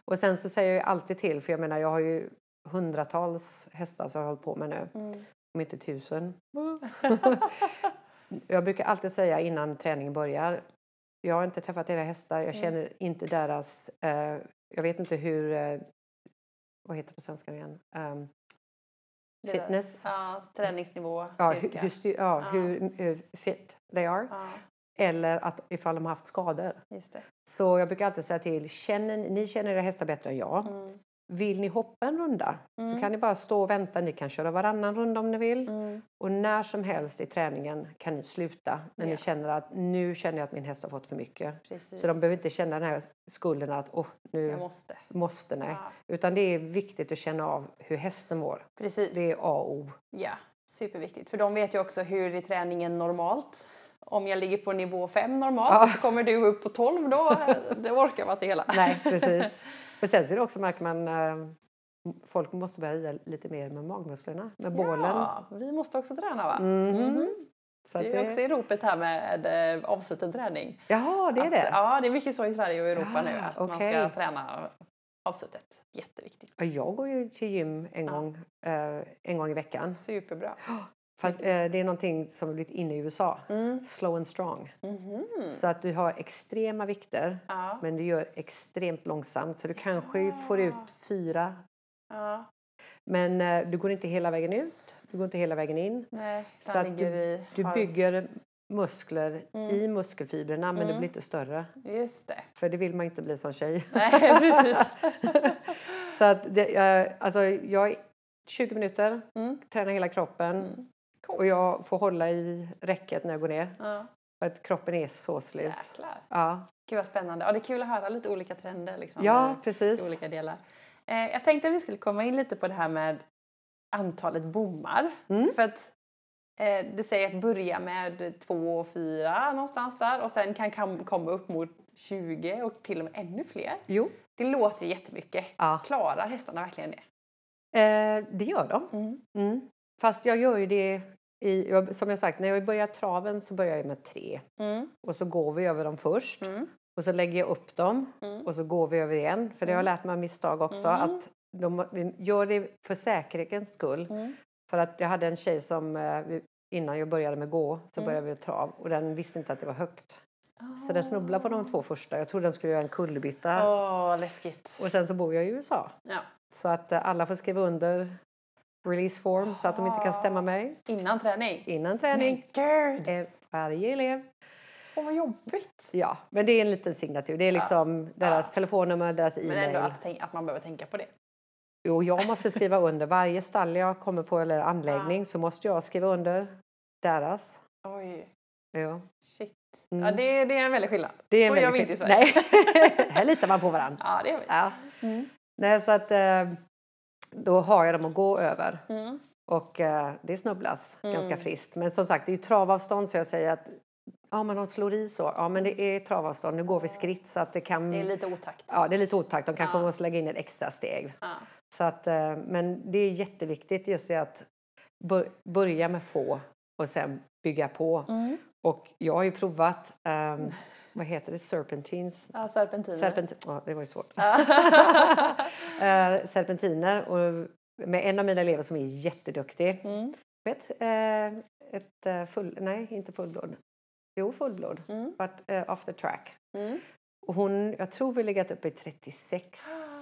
Och sen så säger jag alltid till för jag menar jag har ju hundratals hästar som jag har hållit på med nu. Mm. Om inte tusen. jag brukar alltid säga innan träningen börjar. Jag har inte träffat era hästar. Jag Mm. känner inte deras... Eh, jag vet inte hur... Eh, vad heter det på svenska igen? Um, fitness. Ja, träningsnivå, Ja, hur, styrka. hur, styr, ja, Ja. hur eh, fit they are. Ja, Eller att ifall de har haft skador. Så jag brukar alltid säga till, känner, ni- ni känner era hästar bättre än jag. Mm. Vill ni hoppa en runda Mm. så kan ni bara stå och vänta. Ni kan köra varannan runda om ni vill. Mm. Och när som helst i träningen kan ni sluta när Ja. ni känner att nu känner jag att min häst har fått för mycket. Precis. Så de behöver inte känna den här skulden att åh, nu Jag måste. måste nej. Ja, Utan det är viktigt att känna av hur hästen mår. precis. Det är A och O. Ja, superviktigt. För de vet ju också hur är träningen normalt. Om jag ligger på nivå 5 normalt Ja. så kommer du upp på 12 då. Det orkar man inte hela. Nej, precis. Men sen så är det också märker man eh, folk måste börja rida lite mer med magmusklerna, med bålen. Ja, vi måste också träna va? Mhm. Mhm. Så Det är också i ropet här med eh, avsluten träning. Jaha, det är Att- det? Ja, det är mycket så i Sverige och Europa Ah, nu att man okej. ska träna avslutet. Jätteviktigt. Ja, Jag går ju till gym en, Ja. gång, eh, en gång i veckan. Superbra. Fast, eh, det är någonting som har blivit inne i USA. Mm. Slow and strong. Mhm. Så att du har extrema vikter Ja. men du gör extremt långsamt. Så du kanske får ut fyra ja. men eh, du går inte hela vägen ut. Du går inte hela vägen in. Nej, Så att ligger i... Du bygger muskler Mm. i muskelfibrerna men du Mm. blir inte större. Just det. För det vill man inte bli som tjej. Nej, precis. Så att det, eh, alltså jag är 20 minuter, Mm. tränar hela kroppen Mm. och jag får hålla i räcket när jag går ner. Ja. För att kroppen är så slut. Jäklar. Ja, Gud vad spännande. Ja, det är kul att höra lite olika trender liksom, ja i- i precis. olika delar. Eh, jag tänkte att vi skulle komma in lite på det här med antalet bommar. Mm. För att eh, du säger att börja med två och fyra någonstans där och sen kan kam- komma upp mot 20 och till och med ännu fler. Jo, Det låter ju jättemycket. ja. Klarar hästarna verkligen det? Eh, det gör de. Mm. Mm. Fast jag gör ju det i, som jag sagt, när jag börjar traven så börjar jag med tre. Mm. Och så går vi över dem först. Mm. Och så lägger jag upp dem Mm. och så går vi över igen. För det har jag Mm. lärt mig av misstag också. Mm. Att de, vi gör det för säkerhetens skull. Mm. För att jag hade en tjej som eh, innan jag började med gå så började vi trav och den visste inte att det var högt. Så den snubblade på de två första. Jag trodde den skulle göra en kullerbytta. Åh, läskigt. Och sen så bor jag i USA. Ja. Så att eh, alla får skriva under release form så att de inte kan stämma mig Innan träning? innan träning. Men gud! Eh, Varje elev. Åh, vad jobbigt. Ja, men det är en liten signatur. Det är liksom deras Ja. telefonnummer, deras Men ändå e-mail. att, att man behöver tänka på det. Jo, jag måste skriva under. Varje stall jag kommer på eller anläggning så måste jag skriva under deras. Oj, Ja. shit. Mm. Ja, det, det är en väldig skillnad. Det är en Så gör vi inte i. Sverige. Nej, här litar man på varandra. Ja, det gör vi. Ja. Mm. Nej, så att eh, då har jag dem att gå över Mm. och eh, det snubblas Mm. ganska friskt. Men som sagt, det är ju travavstånd så jag säger att ja, men de slår i så. Ja, men det är travavstånd. Nu går vi skritt så att det kan. Det är lite otakt. Ja, det är lite otakt. De kanske Ja. måste lägga in ett extra steg. Ja. Så att, eh, men det är jätteviktigt just det att bör- börja med få och sen bygga på. Mm. Och jag har ju provat, ehm, vad heter det, serpentines? Ja, serpentiner. Serpent, ja, det var ju svårt. Eh, serpentiner och med en av mina elever som är jätteduktig. mm. Vet, eh, ett eh, full, nej inte fullblod. jo fullblod, Mm. but uh, off the track. Mm. Och hon, jag tror vi legat uppe i 36.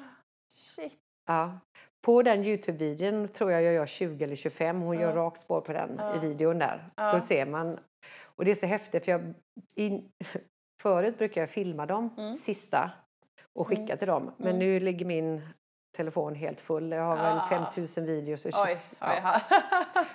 Shit. Ja. På den Youtube-videon tror jag jag gör 20 eller 25. Hon gör Ja. rakt spår på den Ja. i videon där. Ja. Då ser man. Och det är så häftigt för jag, in, förut brukar jag filma dem Mm. sista och skicka Mm. till dem. Men Mm. nu ligger min telefon helt full. Jag har väl Ah. 5000 videos. Och Oj, ja,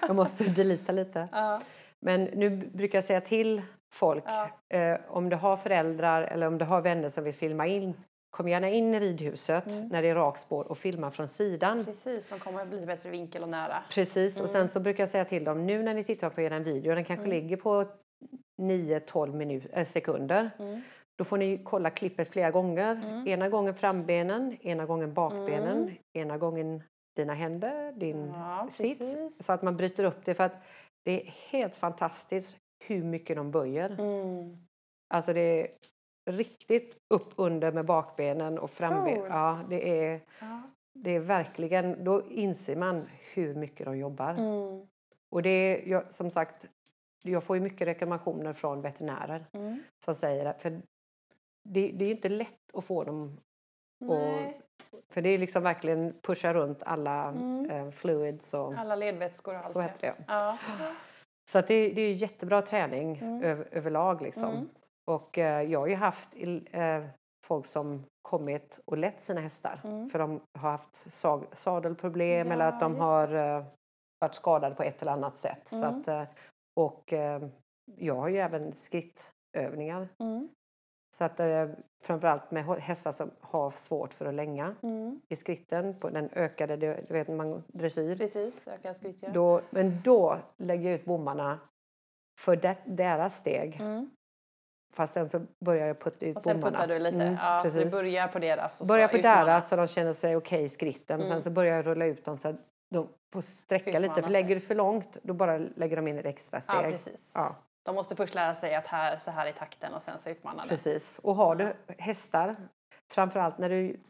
jag måste delita lite. ja. Men nu brukar jag säga till folk Ja. eh, om du har föräldrar eller om du har vänner som vill filma in. Kom gärna in i ridhuset Mm. när det är rakspår och filma från sidan. Precis, man kommer bli bättre vinkel och nära. Precis, och sen Mm. så brukar jag säga till dem nu när ni tittar på er video, den kanske Mm. ligger på 9-12 minut- äh, sekunder. Mm. Då får ni kolla klippet flera gånger. Mm. Ena gången frambenen, ena gången bakbenen, Mm. ena gången dina händer, din Ja, sits. precis. Så att man bryter upp det för att det är helt fantastiskt hur mycket de böjer. Mm. Alltså det är riktigt upp under med bakbenen och framben. Coolt. Ja, det är, Ja. det är verkligen, då inser man hur mycket de jobbar. Mm. Och det är, som sagt, jag får ju mycket reklamationer från veterinärer Mm. som säger att för det, det är inte lätt att få dem, Nej, för det är liksom verkligen pusha runt alla Mm. eh, fluids och alla ledvätskor och allt. så heter det. Ja. Så att det, det är jättebra träning Mm. över, överlag liksom. Mm. Och eh, jag har ju haft eh, folk som kommit och lett sina hästar Mm. för de har haft sag, sadelproblem eller Ja, att de har eh, varit skadade på ett eller annat sätt. Så Mm. att, eh, och eh, jag har ju även skrittövningar. Mm. Så att eh, framförallt med hästar som har svårt för att länga Mm. i skritten på den ökade, du vet man dressyr. Precis, ökad skritt ja. Då, men då lägger jag ut bommarna för det, deras steg. Mm. Fast sen så börjar jag putta ut Och sen bommarna. puttar du lite. Mm, ja, så du börjar på deras. Och Börjar på utmanar. deras så de känner sig okej i skritten. Mm. Sen så börjar jag rulla ut dem så att de får sträcka lite. För lägger du för långt då bara lägger de in ett extra steg. Ja, precis. Ja, De måste först lära sig att här, så här är takten och sen så utmanar det. precis. Och har du hästar, framförallt när du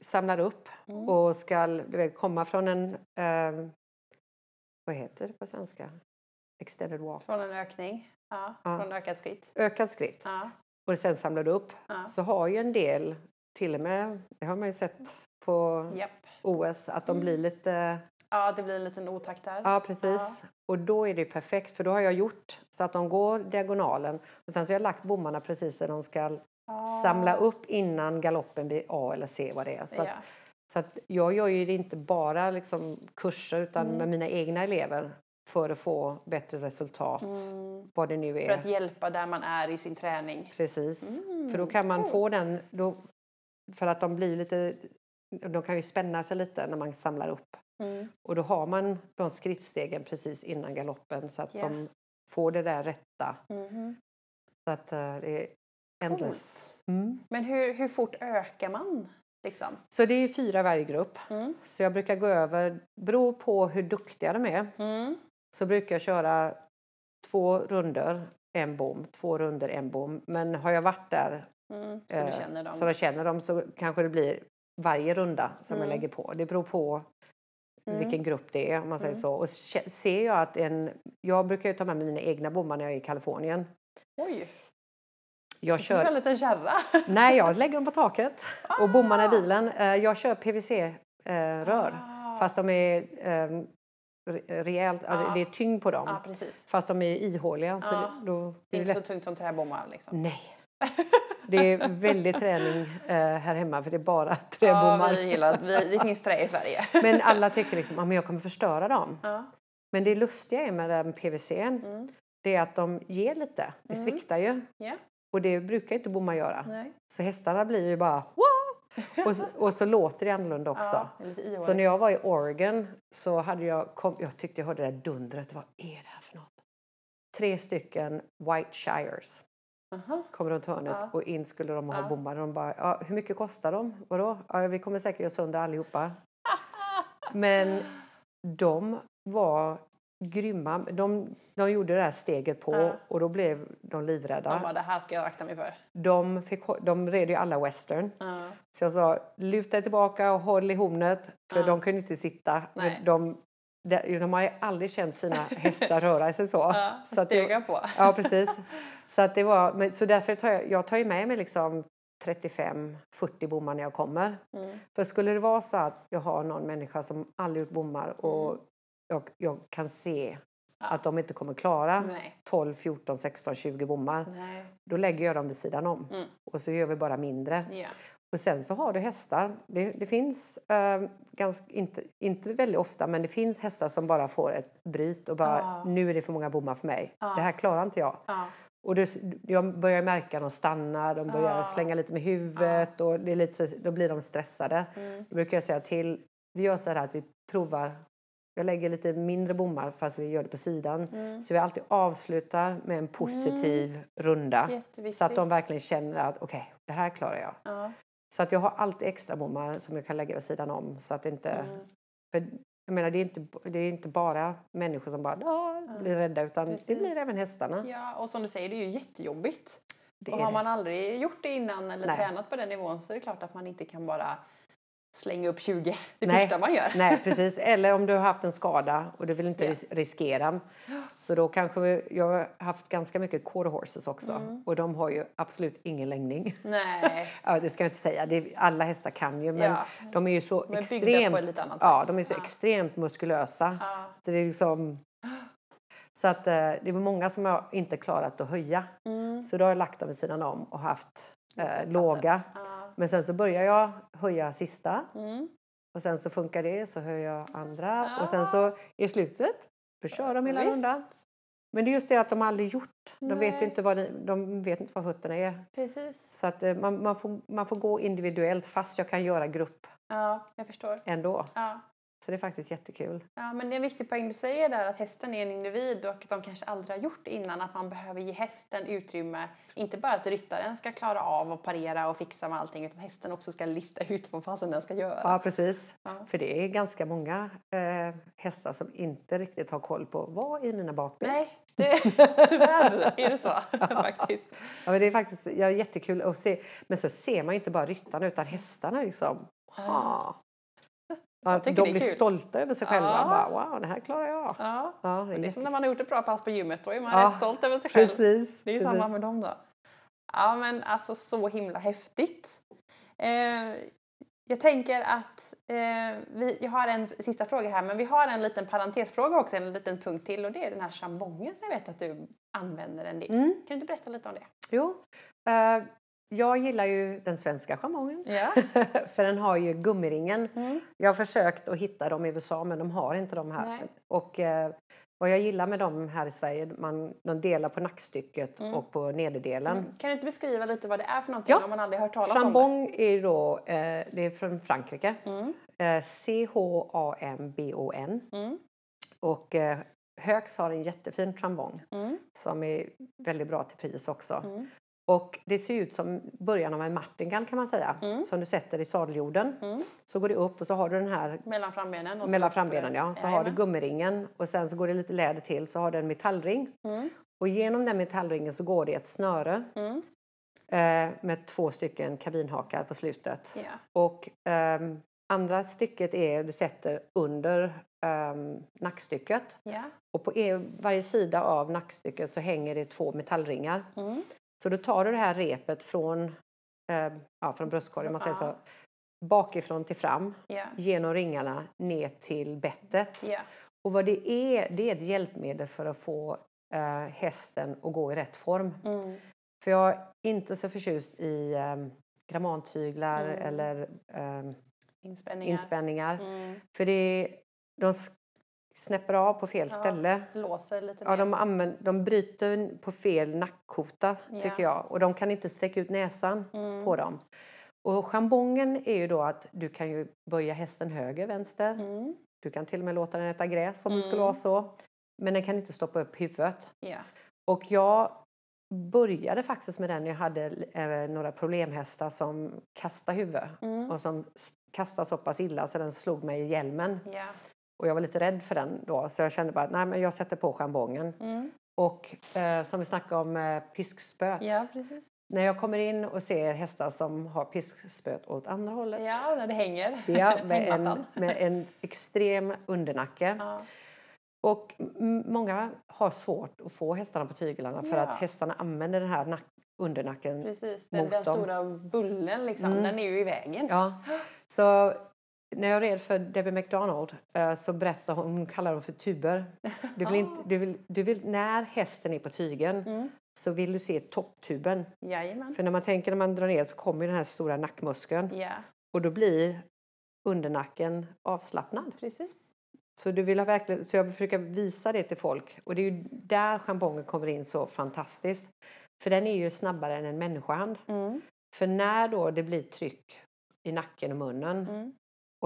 samlar upp Mm. och ska du vet, komma från en, ehm, vad heter det på svenska? Extended walk. Från en ökning. Ja, Ja. från ökad skritt. Ökad skritt. Ja. Och sen samlar du upp. Så har ju en del, till och med, det har man ju sett på Japp. OS, att de Mm. blir lite ja, det blir en liten otakt där. Ja, precis. Och då är det perfekt för då har jag gjort så att de går diagonalen och sen så har jag lagt bommarna precis där de ska Ja. samla upp innan galoppen blir A eller C vad det är. Så, Ja. att, så att jag gör ju det inte bara liksom kurser utan Mm. med mina egna elever för att få bättre resultat. Mm. Vad det nu För är. att hjälpa där man är i sin träning. Precis. Mm, För då kan man få den, då, för att de blir lite, de kan ju spänna sig lite när man samlar upp. Mm. Och då har man de skrittstegen precis innan galoppen så att Ja. de får det där rätta. Mhm. Så att eh, det är endless. Coolt. Mm. Men hur, hur fort ökar man? Liksom? Så det är fyra varje grupp. Mm. Så jag brukar gå över, beror på hur duktiga de är, Mm. så brukar jag köra två runder, en bom, två runder, en bom. Men har jag varit där Mm. Så eh, känner dem? så jag känner dem så kanske det blir varje runda som jag Mm. lägger på. Det beror på Mm. vilken grupp det är om man säger Mm. så. Och ser jag att en, jag brukar ju ta med mig mina egna bommar när jag är i Kalifornien. Oj, Jag kör en liten kärra. nej jag lägger dem på taket och bommarna i Ah! bilen. Eh, Jag kör PVC-rör Ah. fast de är eh, re- rejält, Ja. det är tyngd på dem. Precis. Fast de är ihåliga så det, då Det är inte lätt. så tungt som träbommar liksom. Nej. Det är väldigt träning eh, här hemma för det är bara Ja, träbommar. vi gillar, vi, det finns trä i Sverige. Men alla tycker liksom att jag kommer förstöra dem. Ja. Men det lustiga är med den PVC Mm. det är att de ger lite. Det Mm. sviktar ju. Ja. Och det brukar inte bommar göra. Nej. Så hästarna blir ju bara Wah! och, så, och så låter det annorlunda också. Ja, så när jag var i Oregon så hade jag, kom, jag tyckte jag hörde det där dundret. Vad är det här för något? Tre stycken White Shires Aha. kom runt hörnet Ja. och in skulle de ha Ja. bommar. De bara, ja, hur mycket kostar de? Vadå? Ja, vi kommer säkert göra sönder allihopa. Men de var grymma. De, de gjorde det här steget på Ja. och då blev de livrädda. De bara, det här ska jag akta mig för. De, fick, de red ju alla western. Ja. Så jag sa, luta er tillbaka och håll i hornet. För Ja. de kunde inte sitta. Nej. De, de, har ju aldrig känt sina hästar röra sig så. Ja, så att det- på. Ja, precis. Så, att det var, men, så därför tar jag, jag tar ju med mig liksom 35-40 bommar när jag kommer. Mm. För skulle det vara så att jag har någon människa som aldrig gjort bommar och Mm. jag, jag kan se Ja. att de inte kommer klara Nej. 12, 14, 16, 20 bommar. Nej. Då lägger jag dem vid sidan om Mm. och så gör vi bara mindre. Ja. Och sen så har du hästar. Det, det finns, eh, ganska, inte, inte väldigt ofta, men det finns hästar som bara får ett bryt och bara Ja. nu är det för många bommar för mig. Ja. Det här klarar inte jag. Ja. Och det, jag börjar märka att de stannar, de börjar Ja. slänga lite med huvudet och det är lite, då blir de stressade. Mm. Då brukar jag säga till, vi gör så här att vi provar, jag lägger lite mindre bommar fast vi gör det på sidan. Mm. Så vi alltid avslutar med en positiv runda. Jätteviktigt. Så att de verkligen känner att okej, det här klarar jag. Ja. Så att jag har alltid extra bommar som jag kan lägga vid sidan om. Så att det inte, Mm. för jag menar, det, är inte, det är inte bara människor som bara "Ah", blir rädda utan det Precis. blir även hästarna. ja, och som du säger, det är ju jättejobbigt. Det och har det. man aldrig gjort det innan eller Nej. tränat på den nivån så är det klart att man inte kan bara slänga upp 20 det Nej. första man gör. Nej, precis. Eller om du har haft en skada och du vill inte ris- riskera. Så då kanske vi, jag har haft ganska mycket quarter horses också Mm. och de har ju absolut ingen längning. Nej. Ja, det ska jag inte säga. Det alla hästar kan ju men Ja. de är ju så byggda extremt, på ett lite annat ja, de är så Ja. extremt muskulösa. Ja. Det är liksom så att eh, det är många som har inte klarat att höja. Mm. Så då har jag lagt dem vid sidan om och haft eh, låga. Ja. Men sen så börjar jag höja sista Mm. och sen så funkar det så höjer jag andra och Ah. sen så i slutet då kör de hela Visst. rundan. Men det är just det att de aldrig gjort. De vet Nej. ju inte vad de vet inte vad fötterna är. Precis. Så att eh, man, man, får, man får gå individuellt fast jag kan göra grupp Ja, jag förstår. ändå. Ja. Så det är faktiskt jättekul. Ja, men det är en viktig poäng du säger där att hästen är en individ och att de kanske aldrig har gjort innan. Att man behöver ge hästen utrymme. Inte bara att ryttaren ska klara av och parera och fixa med allting utan hästen också ska lista ut vad fasen den ska göra. Ja, precis. Ja. För det är ganska många eh, hästar som inte riktigt har koll på vad är mina bakben. Nej, det, tyvärr är det så faktiskt. Ja, men det är faktiskt ja, jättekul att se. Men så ser man ju inte bara ryttarna utan hästarna liksom. Ha. De blir kul. stolta över sig själva. Ja. Bara, wow, det här klarar jag. Ja. Ja, det är det är som när man har gjort ett bra pass på gymmet, då är man Ja, rätt stolt över sig själv. Precis. Det är ju precis. samma med dem då. Ja men alltså så himla häftigt. Eh, jag tänker att eh, vi, jag har en sista fråga här men vi har en liten parentesfråga också, en liten punkt till och det är den här chambongen som jag vet att du använder en del. Mm. Kan du inte berätta lite om det? Jo. Eh, jag gillar ju den svenska champongen. Ja. För den har ju gummiringen. Mm. Jag har försökt att hitta dem i USA men de har inte de här. Nej. Och eh, vad jag gillar med dem här i Sverige, man, de delar på nackstycket Mm. och på nederdelen. Mm. Kan du inte beskriva lite vad det är för någonting Ja. om man aldrig hört talas om Chambon är då, eh, det är från Frankrike. det? Mm. Eh, C-H-A-M-B-O-N. Mm. Och eh, Högs har en jättefin chambon Mm. som är väldigt bra till pris också. Mm. Och det ser ut som början av en martingall kan man säga. Mm. Som du sätter i sadeljorden. Mm. Så går det upp och så har du den här Mellan frambenen? Och mellan frambenen ja. Så har du gummiringen och sen så går det lite läder till så har du en metallring. Mm. Och genom den metallringen så går det ett snöre Mm. eh, med två stycken kabinhakar på slutet. Ja. Och ehm, andra stycket är du sätter under ehm, nackstycket. Ja. Och på e- varje sida av nackstycket så hänger det två metallringar. Så då tar du det här repet från, eh, ja, från bröstkorgen, man säger så, bakifrån till fram, Ja. genom ringarna ner till bettet. Ja. Och vad det är, det är ett hjälpmedel för att få eh, hästen att gå i rätt form. Mm. För jag är inte så förtjust i eh, grammantyglar Mm. eller eh, Inspänningar. inspänningar. Mm. För det, de snäpper av på fel Ja. ställe. Låser lite Ja, de, använder, de bryter på fel nackkota tycker Ja. jag. Och de kan inte sträcka ut näsan Mm. på dem. Och chambongen är ju då att du kan ju böja hästen höger, vänster. Mm. Du kan till och med låta den äta gräs om det skulle Mm. vara så. Men den kan inte stoppa upp huvudet. Ja. Och jag började faktiskt med den när jag hade eh, några problemhästar som kastade huvudet. Mm. Och som kastade så pass illa så den slog mig i hjälmen. Ja. Och jag var lite rädd för den då. Så jag kände bara, nej men jag sätter på chambongen. Mm. Och eh, som vi snackade om eh, piskspöet. ja, precis. när jag kommer in och ser hästar som har piskspöet åt andra hållet. Ja, när det hänger. Ja, med, en, med en extrem undernacke. Ja. Och många har svårt att få hästarna på tyglarna för Ja. att hästarna använder den här nack, undernacken. Precis, den, Mot den dem. stora bullen liksom, Mm. den är ju i vägen. Ja. Så när jag red för Debbie McDonald eh, så berättade hon, hon kallar dem för tuber. Du vill inte, du vill, du vill, när hästen är på tygen Mm. så vill du se topptuben. Jajamän. För när man tänker när man drar ner så kommer den här stora nackmuskeln Ja, och då blir undernacken avslappnad. precis. Så, du vill ha verkligen, så jag försöker visa det till folk. Och det är ju där schampongen kommer in så fantastiskt. För den är ju snabbare än en människohand. Mm. För när då det blir tryck i nacken och munnen Mm.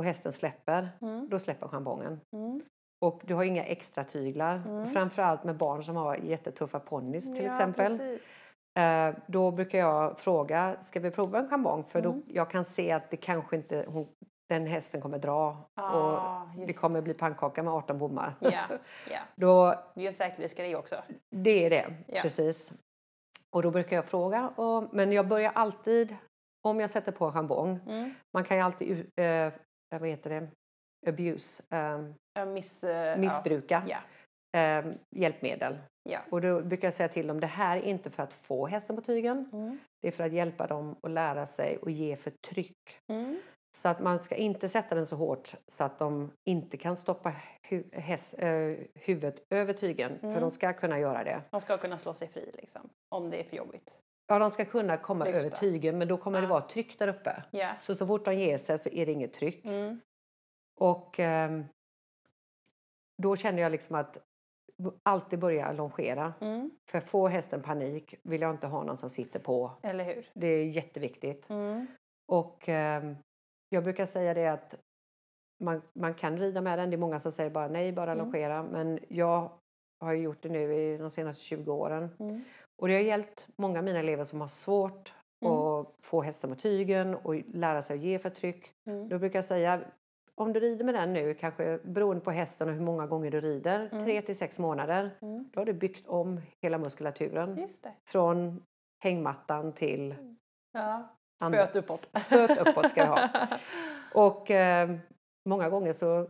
Och hästen släpper, Mm. då släpper schampongen. Mm. Och du har inga extra tyglar. Mm. Framförallt med barn som har jättetuffa ponnys till ja, exempel. Precis. Eh, då brukar jag fråga, ska vi prova en champong? För Mm. då, jag kan se att det kanske inte, hon, den hästen kommer dra. Ah, och det kommer bli pannkaka med 18 bommar. Ja, ja. Då, Det är en säkerhetsgrej också. det är det, Ja. precis. Och då brukar jag fråga. Och, men jag börjar alltid, om jag sätter på en champong, Mm. man kan ju alltid, uh, vad heter det, abuse, Jag miss, eh, missbruka Ja. ehm, hjälpmedel. Ja. Och då brukar jag säga till dem, det här är inte för att få hästen på tygen. Mm. det är för att hjälpa dem att lära sig och ge för tryck. Mm. Så att man ska inte sätta den så hårt så att de inte kan stoppa hu- häst, eh, huvudet över tygen. För Mm. de ska kunna göra det. De ska kunna slå sig fri liksom, om det är för jobbigt. Ja, de ska kunna komma Lyfta. över tygen men då kommer det Ja. vara tryck där uppe. Ja. Så så fort de ger sig så är det inget tryck. Mm. Och ehm, då känner jag liksom att alltid börja longera. Mm. För får hästen panik vill jag inte ha någon som sitter på. Eller hur? Det är jätteviktigt. Mm. Och ehm, jag brukar säga det att man, man kan rida med den. Det är många som säger bara nej, bara Mm. longera. Men jag har ju gjort det nu i de senaste 20 åren. Mm. Och det har hjälpt många av mina elever som har svårt Mm. att få hästen på tygen och lära sig att ge för tryck. Mm. Då brukar jag säga om du rider med den nu, kanske beroende på hästen och hur många gånger du rider, Mm. tre till sex månader, Mm. då har du byggt om hela muskulaturen. Från hängmattan till Ja. andra- Spöt uppåt. Spöt uppåt ska jag ha. Och eh, många gånger så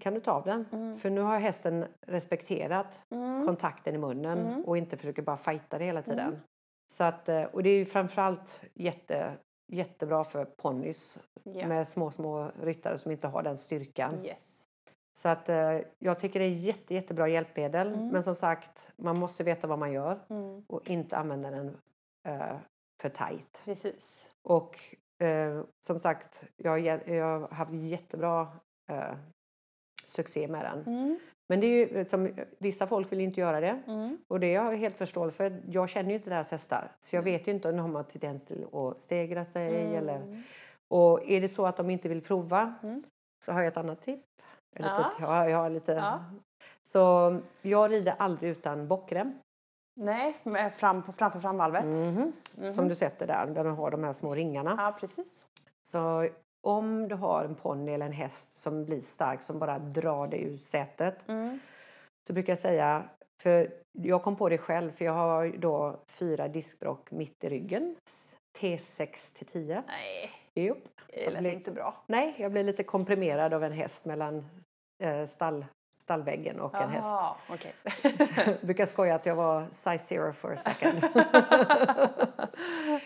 kan du ta av den. Mm. För nu har hästen respekterat Mm. kontakten i munnen Mm. och inte försöker bara fighta det hela tiden. Mm. Så att, eh, och det är ju framförallt jätte, jättebra för ponnys Ja. med små, små ryttare som inte har den styrkan. Yes. Så att eh, jag tycker det är jätte, jättebra hjälpmedel. Mm. Men som sagt, man måste veta vad man gör Mm. och inte använda den eh, för tajt. Precis. Och eh, som sagt, jag, jag har haft jättebra eh, succé med den. Mm. Men det är ju, som, vissa folk vill inte göra det. Mm. Och det har jag helt förståelse för. Jag känner ju inte deras hästar. Så jag vet ju inte om de har tendens till att stegra sig. Mm. Eller, och är det så att de inte vill prova Mm. så har jag ett annat tips. Eller Ja. tips, ja, jag har lite. Ja. Så jag rider aldrig utan bockrem. Nej, fram framför framvalvet. Mhm. Mhm. Som du sätter där, där de har de här små ringarna. Ja, precis. Så om du har en ponny eller en häst som blir stark, som bara drar dig ur sätet. Mm. Så brukar jag säga, för jag kom på det själv, för jag har då fyra diskbråck mitt i ryggen. T6 till 10. Nej, Jo. det lät blir- inte bra. Nej, jag blev lite komprimerad av en häst mellan eh, stall, stallväggen och en häst. Okej. Jag brukar skoja att jag var size zero for a second.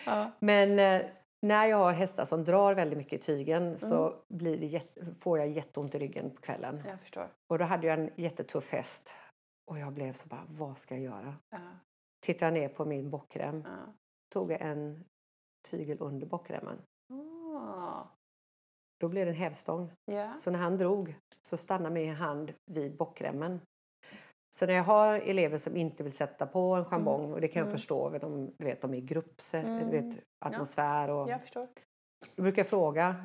ja. Men eh, när jag har hästar som drar väldigt mycket i tygen så Mm. blir det får jag jätteont i ryggen på kvällen. Jag förstår. Och då hade jag en jättetuff häst. Och jag blev så bara, vad ska jag göra? Ja. Tittade ner på min bockrem, Ja. tog jag en tygel under bockremmen. Ah. Då blev det en hävstång. Ja. Så när han drog så stannade min hand vid bockremmen. Så när jag har elever som inte vill sätta på en jambong, och det kan jag Mm. förstå, för de, du vet, de är i grupp, Mm. du vet, atmosfär och Jag förstår. Då brukar jag fråga,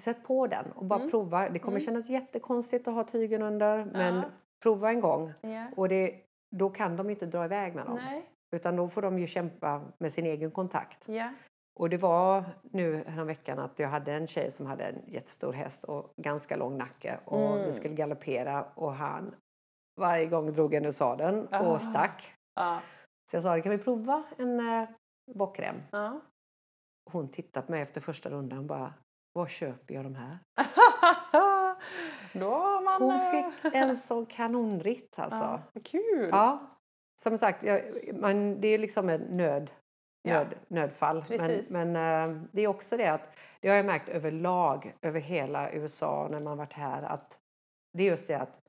sätt på den och bara Mm. prova. Det kommer Mm. kännas jättekonstigt att ha tygen under, men Ja. prova en gång. Ja. Och det, då kan de inte dra iväg med dem. Nej. Utan då får de ju kämpa med sin egen kontakt. Ja. Och det var nu veckan att jag hade en tjej som hade en jättestor häst och ganska lång nacke. Och Mm. vi skulle galoppera och han varje gång drog en ur sadeln Ah. och stack. Ja. Så jag sa, kan vi prova en, eh, bockrem. Ja. Hon tittade på mig efter första rundan och bara, var köper jag de här? Då man... Hon eh, fick en sån kanonritt alltså. Ja, kul! Ja, som sagt, jag, man, det är liksom en nöd, Ja. nöd, nödfall. Men, Precis. men eh, det är också det att, det har jag märkt överlag över hela USA när man varit här, att det är just det att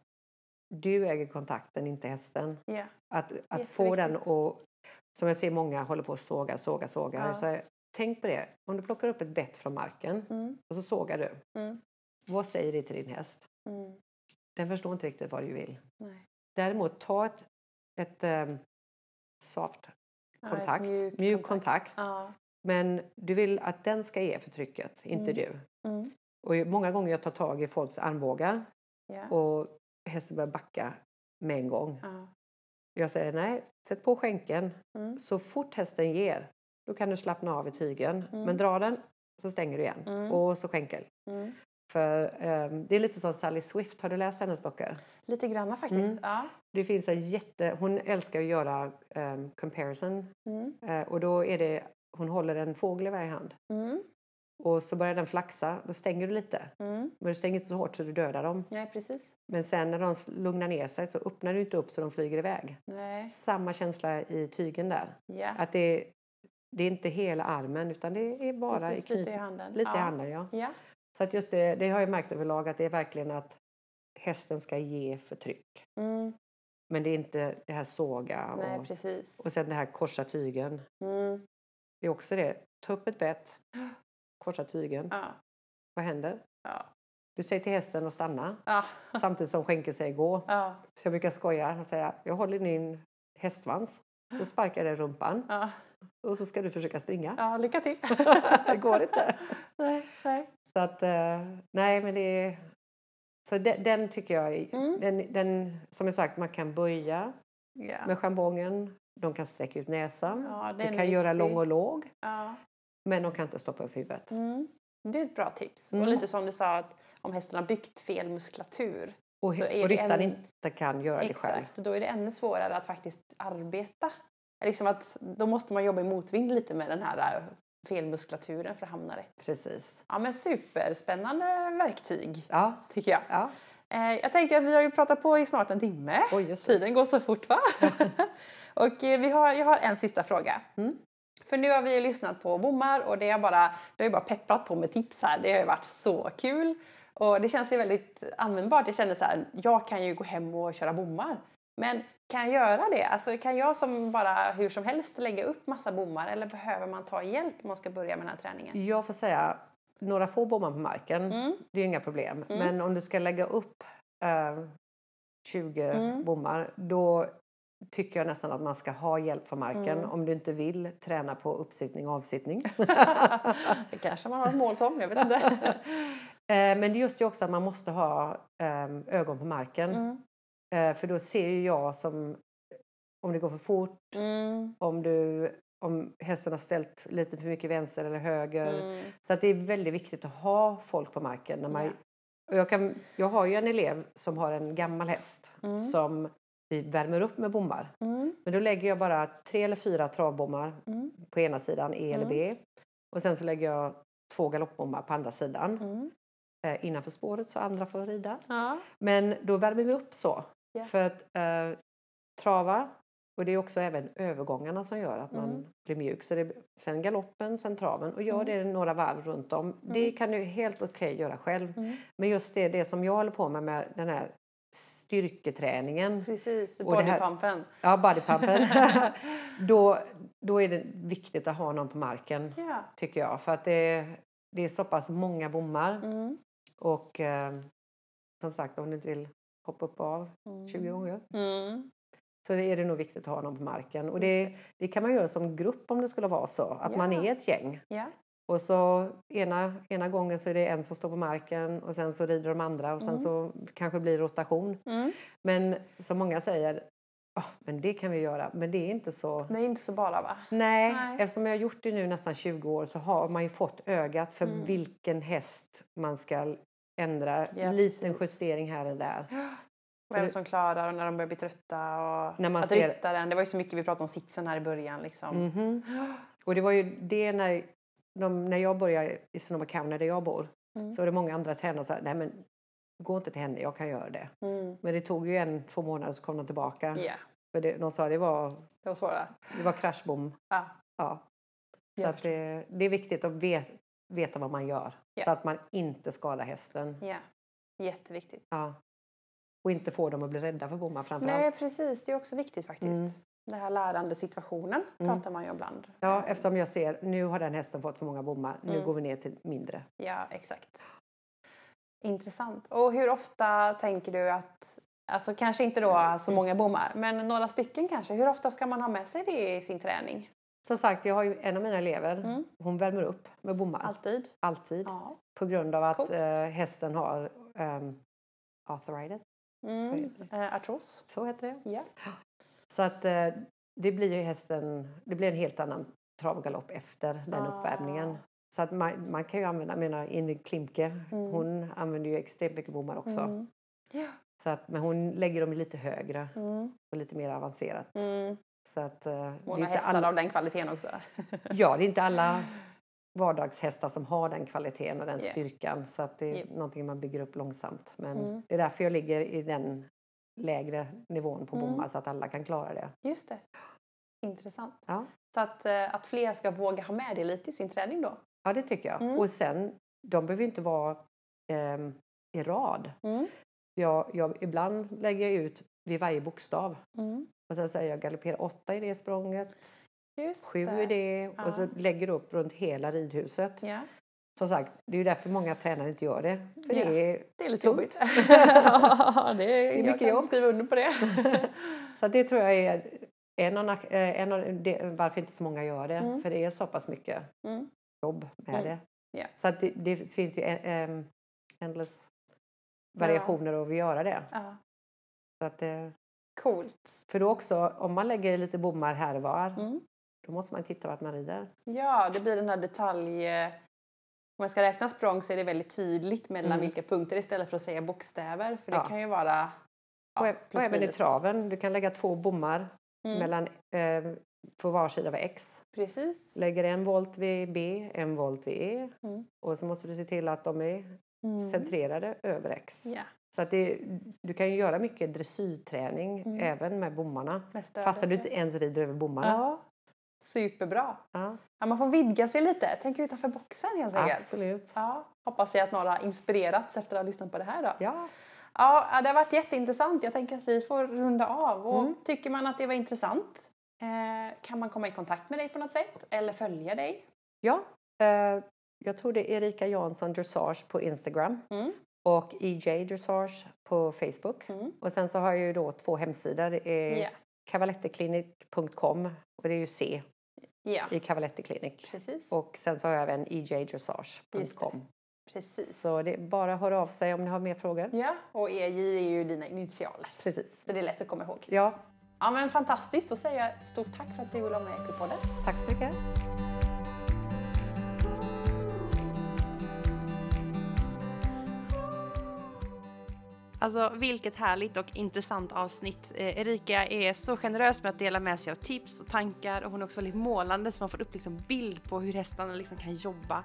du äger kontakten, inte hästen. Ja. Att, att få den och som jag ser många håller på att såga, såga, såga. Ja. Så tänk på det, om du plockar upp ett bett från marken Mm, och så sågar du. mm, Vad säger det till din häst? mm. Den förstår inte riktigt vad du vill. Nej. Däremot ta ett, ett um, soft Ja, ett kontakt, mjuk mjuk, kontakt. Ja. Men du vill att den ska ge förtrycket, inte Mm. du. Mm. Och många gånger jag tar tag i folks armbågar och hästen börjar backa med en gång. Ja. Jag säger nej, sätt på skänken. Mm. Så fort hästen ger, då kan du slappna av i tygen. Mm. Men dra den, så stänger du igen. Mm. Och så skänkel. Mm. För ehm, det är lite som Sally Swift, har du läst hennes böcker? Lite granna faktiskt. Mm. Ja. Det finns en jätte... Hon älskar att göra ehm, comparison. Eh, och då är det, hon håller en fågel i varje hand. Och så börjar den flaxa, då stänger du lite. Mm. Men du stänger inte så hårt så du dödar dem. Nej, precis. Men sen när de lugnar ner sig så öppnar du inte upp så de flyger iväg. Nej. Samma känsla i tygen där. Ja. Att det, det är inte hela armen utan det är bara Precis, i lite i handen. lite ja. i handen. Ja. Ja. Så att just det, det har jag märkt överlag att det är verkligen att hästen ska ge förtryck. Mm. Men det är inte det här såga Nej, och, precis. och sen det här korsa tygen. Mm. Det är också det. Ta upp ett bett, korsa tygen. Ja. Vad händer? Ja. Du säger till hästen att stanna Ja. samtidigt som skänken säger gå. Så jag brukar skoja och säga jag håller din hästsvans. Då sparkar jag rumpan och så ska du försöka springa. ja, lycka till. Det går inte. Nej, nej. Så att, eh, nej men det är... Så den, den tycker jag, är- Mm. den, den, som jag sagt, man kan böja Ja. med chambongen. De kan sträcka ut näsan. Ja, är kan göra viktig. lång och låg. Ja. Men de kan inte stoppa upp huvudet. Mm. Det är ett bra tips. Mm. Och lite som du sa, att om hästen har byggt fel muskulatur. Och, Så är och ryttaren en- inte kan göra det själv. Exakt, då är det ännu svårare att faktiskt arbeta. Liksom att, då måste man jobba i motvind lite med den här äh, felmuskulaturen för att hamna rätt. Precis. Ja men superspännande verktyg Ja, tycker jag. ja. Eh, jag tänker att vi har ju pratat på i snart en timme. Oj, Tiden går så fort va? och eh, vi har, jag har en sista fråga. Mm. För nu har vi lyssnat på bommar och det har bara, det har ju bara pepprat på med tips här. Det har ju varit så kul. Och det känns ju väldigt användbart. Jag känner så här, jag kan ju gå hem och köra bommar. Men kan jag göra det? Alltså kan jag som bara hur som helst lägga upp massa bommar eller behöver man ta hjälp om man ska börja med den här träningen? Jag får säga, några få bommar på marken, Mm. det är ju inga problem. Mm. Men om du ska lägga upp eh, 20 Mm. bommar, då tycker jag nästan att man ska ha hjälp från marken Mm. om du inte vill träna på uppsittning och avsittning. det kanske man har ett mål som, jag vet inte. Eh, Men det är just det också att man måste ha eh, ögon på marken. Mm. Eh, För då ser ju jag som om det går för fort, Mm. om, du, om hästen har ställt lite för mycket vänster eller höger. Mm. Så att det är väldigt viktigt att ha folk på marken. När man, Ja. och jag, kan, jag har ju en elev som har en gammal häst Mm. som vi värmer upp med bommar. Mm. Men då lägger jag bara tre eller fyra travbommar Mm. på ena sidan, E eller Mm. B. Och sen så lägger jag två galoppbommar på andra sidan. Mm. Eh, innanför spåret så andra får rida. Ja. Men då värmer vi upp så. Ja. För att eh, trava, och det är också även övergångarna som gör att man Mm. blir mjuk. Så det, sen galoppen, sen traven och gör Mm. det några varv runt om. Det Mm. kan du helt okej göra själv. Mm. Men just det, det som jag håller på med, med den här styrketräningen, Precis, det bodypumpen. ja bodypumpen, då, då är det viktigt att ha någon på marken Ja. tycker jag. För att det, det är så pass många bommar Mm. och eh, som sagt om du inte vill hoppa upp och av Mm. 20 gånger Mm. så är det nog viktigt att ha någon på marken. Och Just det, det kan man göra som grupp om det skulle vara så. Att man Ja. är ett gäng. Ja. Och så ena, ena gången så är det en som står på marken och sen så rider de andra och sen Mm. så kanske blir rotation. Mm. Men som många säger, "Ah, men det kan vi göra. Men det är inte så. Det är inte så bara va? Nej, Nej. eftersom jag har gjort det nu nästan 20 år så har man ju fått ögat för Mm. vilken häst man ska ändra. Ja, liten precis. justering här och där. Vem som klarar och när de börjar bli trötta och När man att ser- ryttaren, det var ju så mycket vi pratade om sitsen här i början liksom. Mhm. Och det var ju det när, de, när jag började i Sonoma County där jag bor. Mm. Så var det många andra tränare som sa, nej men gå inte till henne, jag kan göra det. Mm. Men det tog ju en, två månader så kom de tillbaka. Ja, För det, de sa det var, det var svårare. det var kraschbom. Ja. Ja. Så att det, det är viktigt att vet, veta vad man gör. Ja. Så att man inte skadar hästen. Ja, jätteviktigt. Ja. Och inte få dem att bli rädda för bommar framförallt. Nej, precis. Det är också viktigt faktiskt. Mm. Den här lärande situationen Mm. pratar man ju ibland. Ja, eftersom jag ser nu har den hästen fått för många bommar. Nu Mm. går vi ner till mindre. Ja, exakt. Intressant. Och hur ofta tänker du att, alltså kanske inte då så många bommar, men några stycken kanske. Hur ofta ska man ha med sig det i sin träning? Som sagt, jag har ju en av mina elever. Mm. Hon värmer upp med bommar. Alltid? Alltid. Ja. På grund av att Coolt. eh, hästen har um, arthritis. Mm. Eh, artros? Så heter det. Ja. Så att eh, det blir ju hästen, det blir en helt annan trav och galopp efter den Ah. uppvärmningen. Så att man, man kan ju använda, jag menar Ingrid Klimke, Mm. hon använder ju extremt mycket bommar också. Mm. Ja. Så att, men hon lägger dem lite högre Mm. och lite mer avancerat. Mm. Så att, eh, Hon har hästar alla, av den kvaliteten också. ja, det är inte alla vardagshästar som har den kvaliteten och den Yeah. styrkan. Så att det är Yep. någonting man bygger upp långsamt. Men Mm. det är därför jag ligger i den lägre nivån på Mm. bommar så att alla kan klara det. Just det. Intressant. Ja. Så att, eh, att fler ska våga ha med det lite i sin träning då. Ja, det tycker jag. Mm. Och sen, de behöver inte vara ehm, i rad. Mm. Jag, jag, ibland lägger jag ut vid varje bokstav. Mm. Och sen säger jag galoppera åtta i det språnget, Just sju det. i det och så Ja. lägger du upp runt hela ridhuset. Ja, Som sagt, det är ju därför många tränare inte gör det. För Ja. det är, det är lite jobbigt. ja, det är, är jag mycket kan jobb. skriva under på det. så det tror jag är en av, eh, en av det, varför inte så många gör det. Mm. För det är så pass mycket Mm. jobb med Mm. det. Ja. Så att det, det finns ju um, endless variationer av att göra det. Ja, Så att, eh, coolt. för då också, om man lägger lite bommar här och var, Mm. då måste man titta vart man rider. Ja, det blir den här detalj... Om man ska räkna språng så är det väldigt tydligt mellan Mm. vilka punkter istället för att säga bokstäver. För det Ja. kan ju vara... och, Ja, och plus även i traven, du kan lägga två bommar Mm. mellan, eh, på var sida av X. Precis. Lägger en volt vid B, en volt vid E. Mm. Och så måste du se till att de är Mm. centrerade över X. Ja, Så att det, du kan ju göra mycket dressyrträning Mm. även med bommarna. Fastän du inte ens rider över bommarna. Ja, superbra. Ja, Ja, man får vidga sig lite. Tänk utanför boxen helt enkelt. absolut. Ja, hoppas vi att några har inspirerats efter att ha lyssnat på det här då. Ja, Ja, det har varit jätteintressant. Jag tänker att vi får runda av. Och Mm. Tycker man att det var intressant eh, kan man komma i kontakt med dig på något sätt eller följa dig. ja. Eh, jag tror det är Erika Jansson Dressage på Instagram Mm. och EJ Dressage på Facebook. Mm. Och sen så har jag ju då två hemsidor. Det är Ja, cavaletteklinik.com och det är ju C ja, i precis. Och sen så har jag även ejdressage.com. precis. Så det är bara att höra av sig om ni har mer frågor. Ja, och EJ är ju dina initialer. Precis. Så det är lätt att komma ihåg. Ja, Ja, men fantastiskt. Då säger jag stort tack för att du ville vara med i Equipodden. tack så mycket. Alltså vilket härligt och intressant avsnitt. Eh, Erika är så generös med att dela med sig av tips och tankar och hon är också väldigt målande så man får upp liksom bild på hur hästarna liksom kan jobba.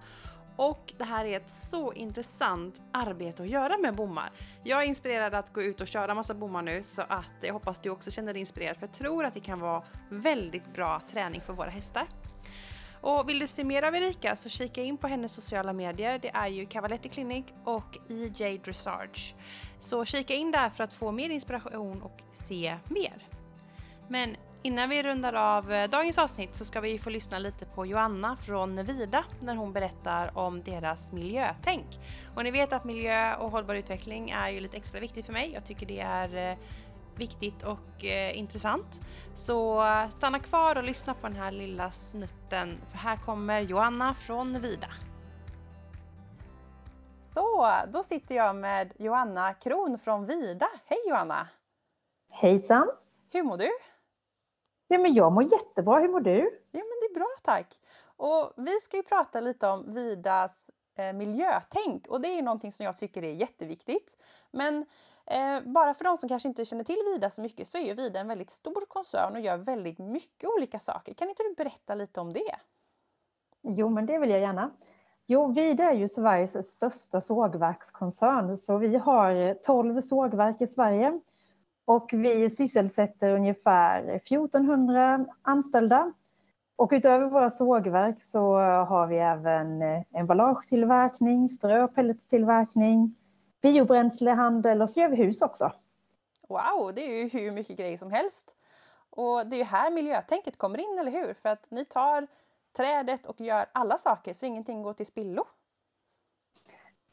Och det här är ett så intressant arbete att göra med bommar. Jag är inspirerad att gå ut och köra massa bommar nu så att jag hoppas du också känner dig inspirerad för jag tror att det kan vara väldigt bra träning för våra hästar. Och vill du se mer av Erika så kika in på hennes sociala medier. Det är ju Cavaletti Clinic och EJ Dressage. Så kika in där för att få mer inspiration och se mer. Men innan vi rundar av eh, dagens avsnitt så ska vi få lyssna lite på Joanna från Vida när hon berättar om deras miljötänk. Och ni vet att miljö och hållbar utveckling är ju lite extra viktigt för mig. Jag tycker det är eh, viktigt och eh, intressant. Så eh, stanna kvar och lyssna på den här lilla snutten för här kommer Joanna från Vida. Så, då sitter jag med Joanna Kron från Vida. Hej Joanna! Hejsan! Hur mår du? Ja, men jag mår jättebra. Hur mår du? Ja men det är bra tack! Och vi ska ju prata lite om Vidas eh, miljötänk och det är ju någonting som jag tycker är jätteviktigt. Men eh, bara för de som kanske inte känner till Vida så mycket så är ju Vida en väldigt stor koncern och gör väldigt mycket olika saker. Kan inte du berätta lite om det? Jo, men det vill jag gärna. Jo, vi är ju Sveriges största sågverkskoncern, så vi har 12 sågverk i Sverige och vi sysselsätter ungefär 1400 anställda. Och utöver våra sågverk så har vi även emballagetillverkning, ströpelletstillverkning, biobränslehandel och så gör vi hus också. Wow, det är ju hur mycket grejer som helst. Och det är ju här miljötänket kommer in, eller hur? För att ni tar trädet och gör alla saker så ingenting går till spillo.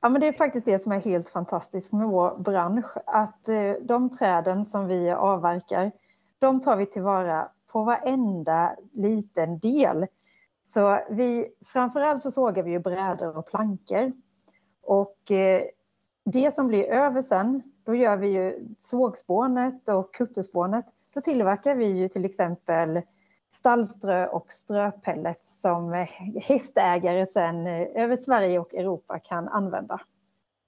Ja, men det är faktiskt det som är helt fantastiskt med vår bransch. Att eh, de träden som vi avverkar, de tar vi tillvara på varenda liten del. Så vi, framförallt så sågar vi ju brädor och plankor. Och eh, det som blir över sen, då gör vi ju sågspånet och kutterspånet. Då tillverkar vi ju till exempel stallströ och ströpellets som hästägare sen eh, över Sverige och Europa kan använda.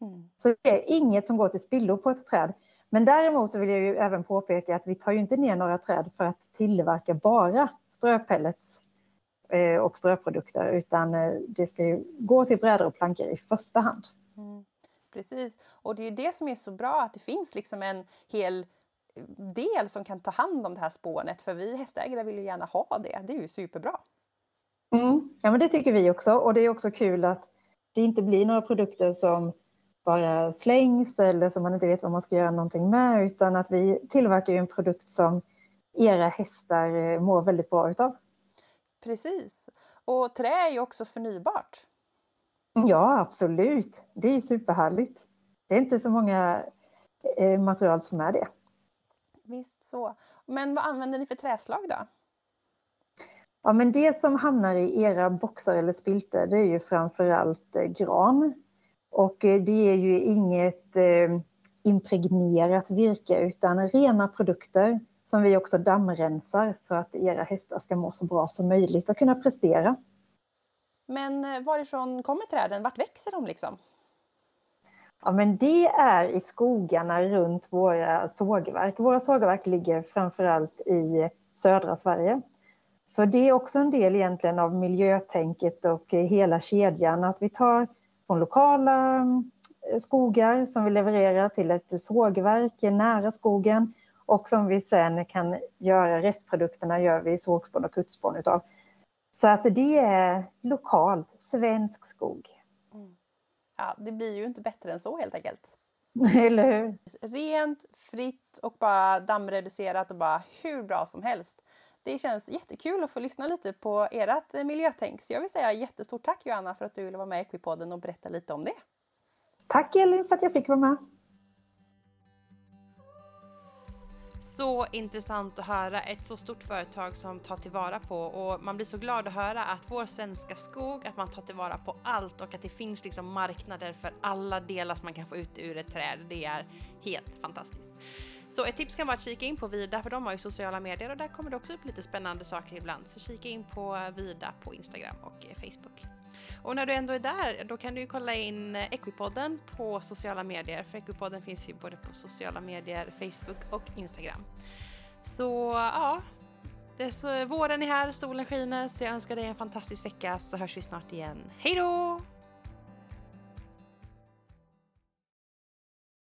Mm. Så det är inget som går till spillo på ett träd. Men däremot vill jag ju även påpeka att vi tar ju inte ner några träd för att tillverka bara ströpellets eh, och ströprodukter, utan eh, det ska ju gå till brädor och plankor i första hand. Mm. Precis, och det är det som är så bra att det finns liksom en hel del som kan ta hand om det här spånet för vi hästägare vill ju gärna ha det. Det är ju superbra. Mm. Ja men det tycker vi också och det är också kul att det inte blir några produkter som bara slängs eller som man inte vet vad man ska göra någonting med utan att vi tillverkar en produkt som era hästar eh, mår väldigt bra utav. Precis. Och trä är ju också förnybart. Ja, absolut. Det är superhärligt. Det är inte så många eh, material som är det. Visst så. Men vad använder ni för träslag då? Ja, men det som hamnar i era boxar eller spiltor det är ju framförallt eh, gran. Och eh, det är ju inget eh, impregnerat virke utan rena produkter som vi också dammrensar så att era hästar ska må så bra som möjligt och kunna prestera. Men eh, varifrån kommer träden? Vart växer de liksom? Ja, men det är i skogarna runt våra sågverk. Våra sågverk ligger framförallt i södra Sverige. Så det är också en del egentligen av miljötänket och hela kedjan, att vi tar från lokala eh, skogar som vi levererar till ett sågverk nära skogen och som vi sen kan göra, restprodukterna gör vi sågspån och kuttspån utav. Så att det är lokalt, svensk skog. Ja, det blir ju inte bättre än så helt enkelt. Eller hur? Rent, fritt och bara dammreducerat och bara hur bra som helst. Det känns jättekul att få lyssna lite på ert miljötänk. Så jag vill säga jättestort tack Johanna för att du ville vara med i Equipodden och berätta lite om det. Tack Elin för att jag fick vara med. Så intressant att höra ett så stort företag som tar tillvara på och man blir så glad att höra att vår svenska skog, att man tar tillvara på allt och att det finns liksom marknader för alla delar som man kan få ut ur ett träd. Det är helt fantastiskt. Så ett tips kan vara att kika in på Vida för de har ju sociala medier och där kommer det också upp lite spännande saker ibland. Så kika in på Vida på Instagram och eh, Facebook. Och när du ändå är där, då kan du ju kolla in eh, Equipodden på sociala medier. För Equipodden finns ju både på sociala medier, Facebook och Instagram. Så ja, det är så, våren är här, solen skiner, så jag önskar dig en fantastisk vecka så hörs vi snart igen. Hej då!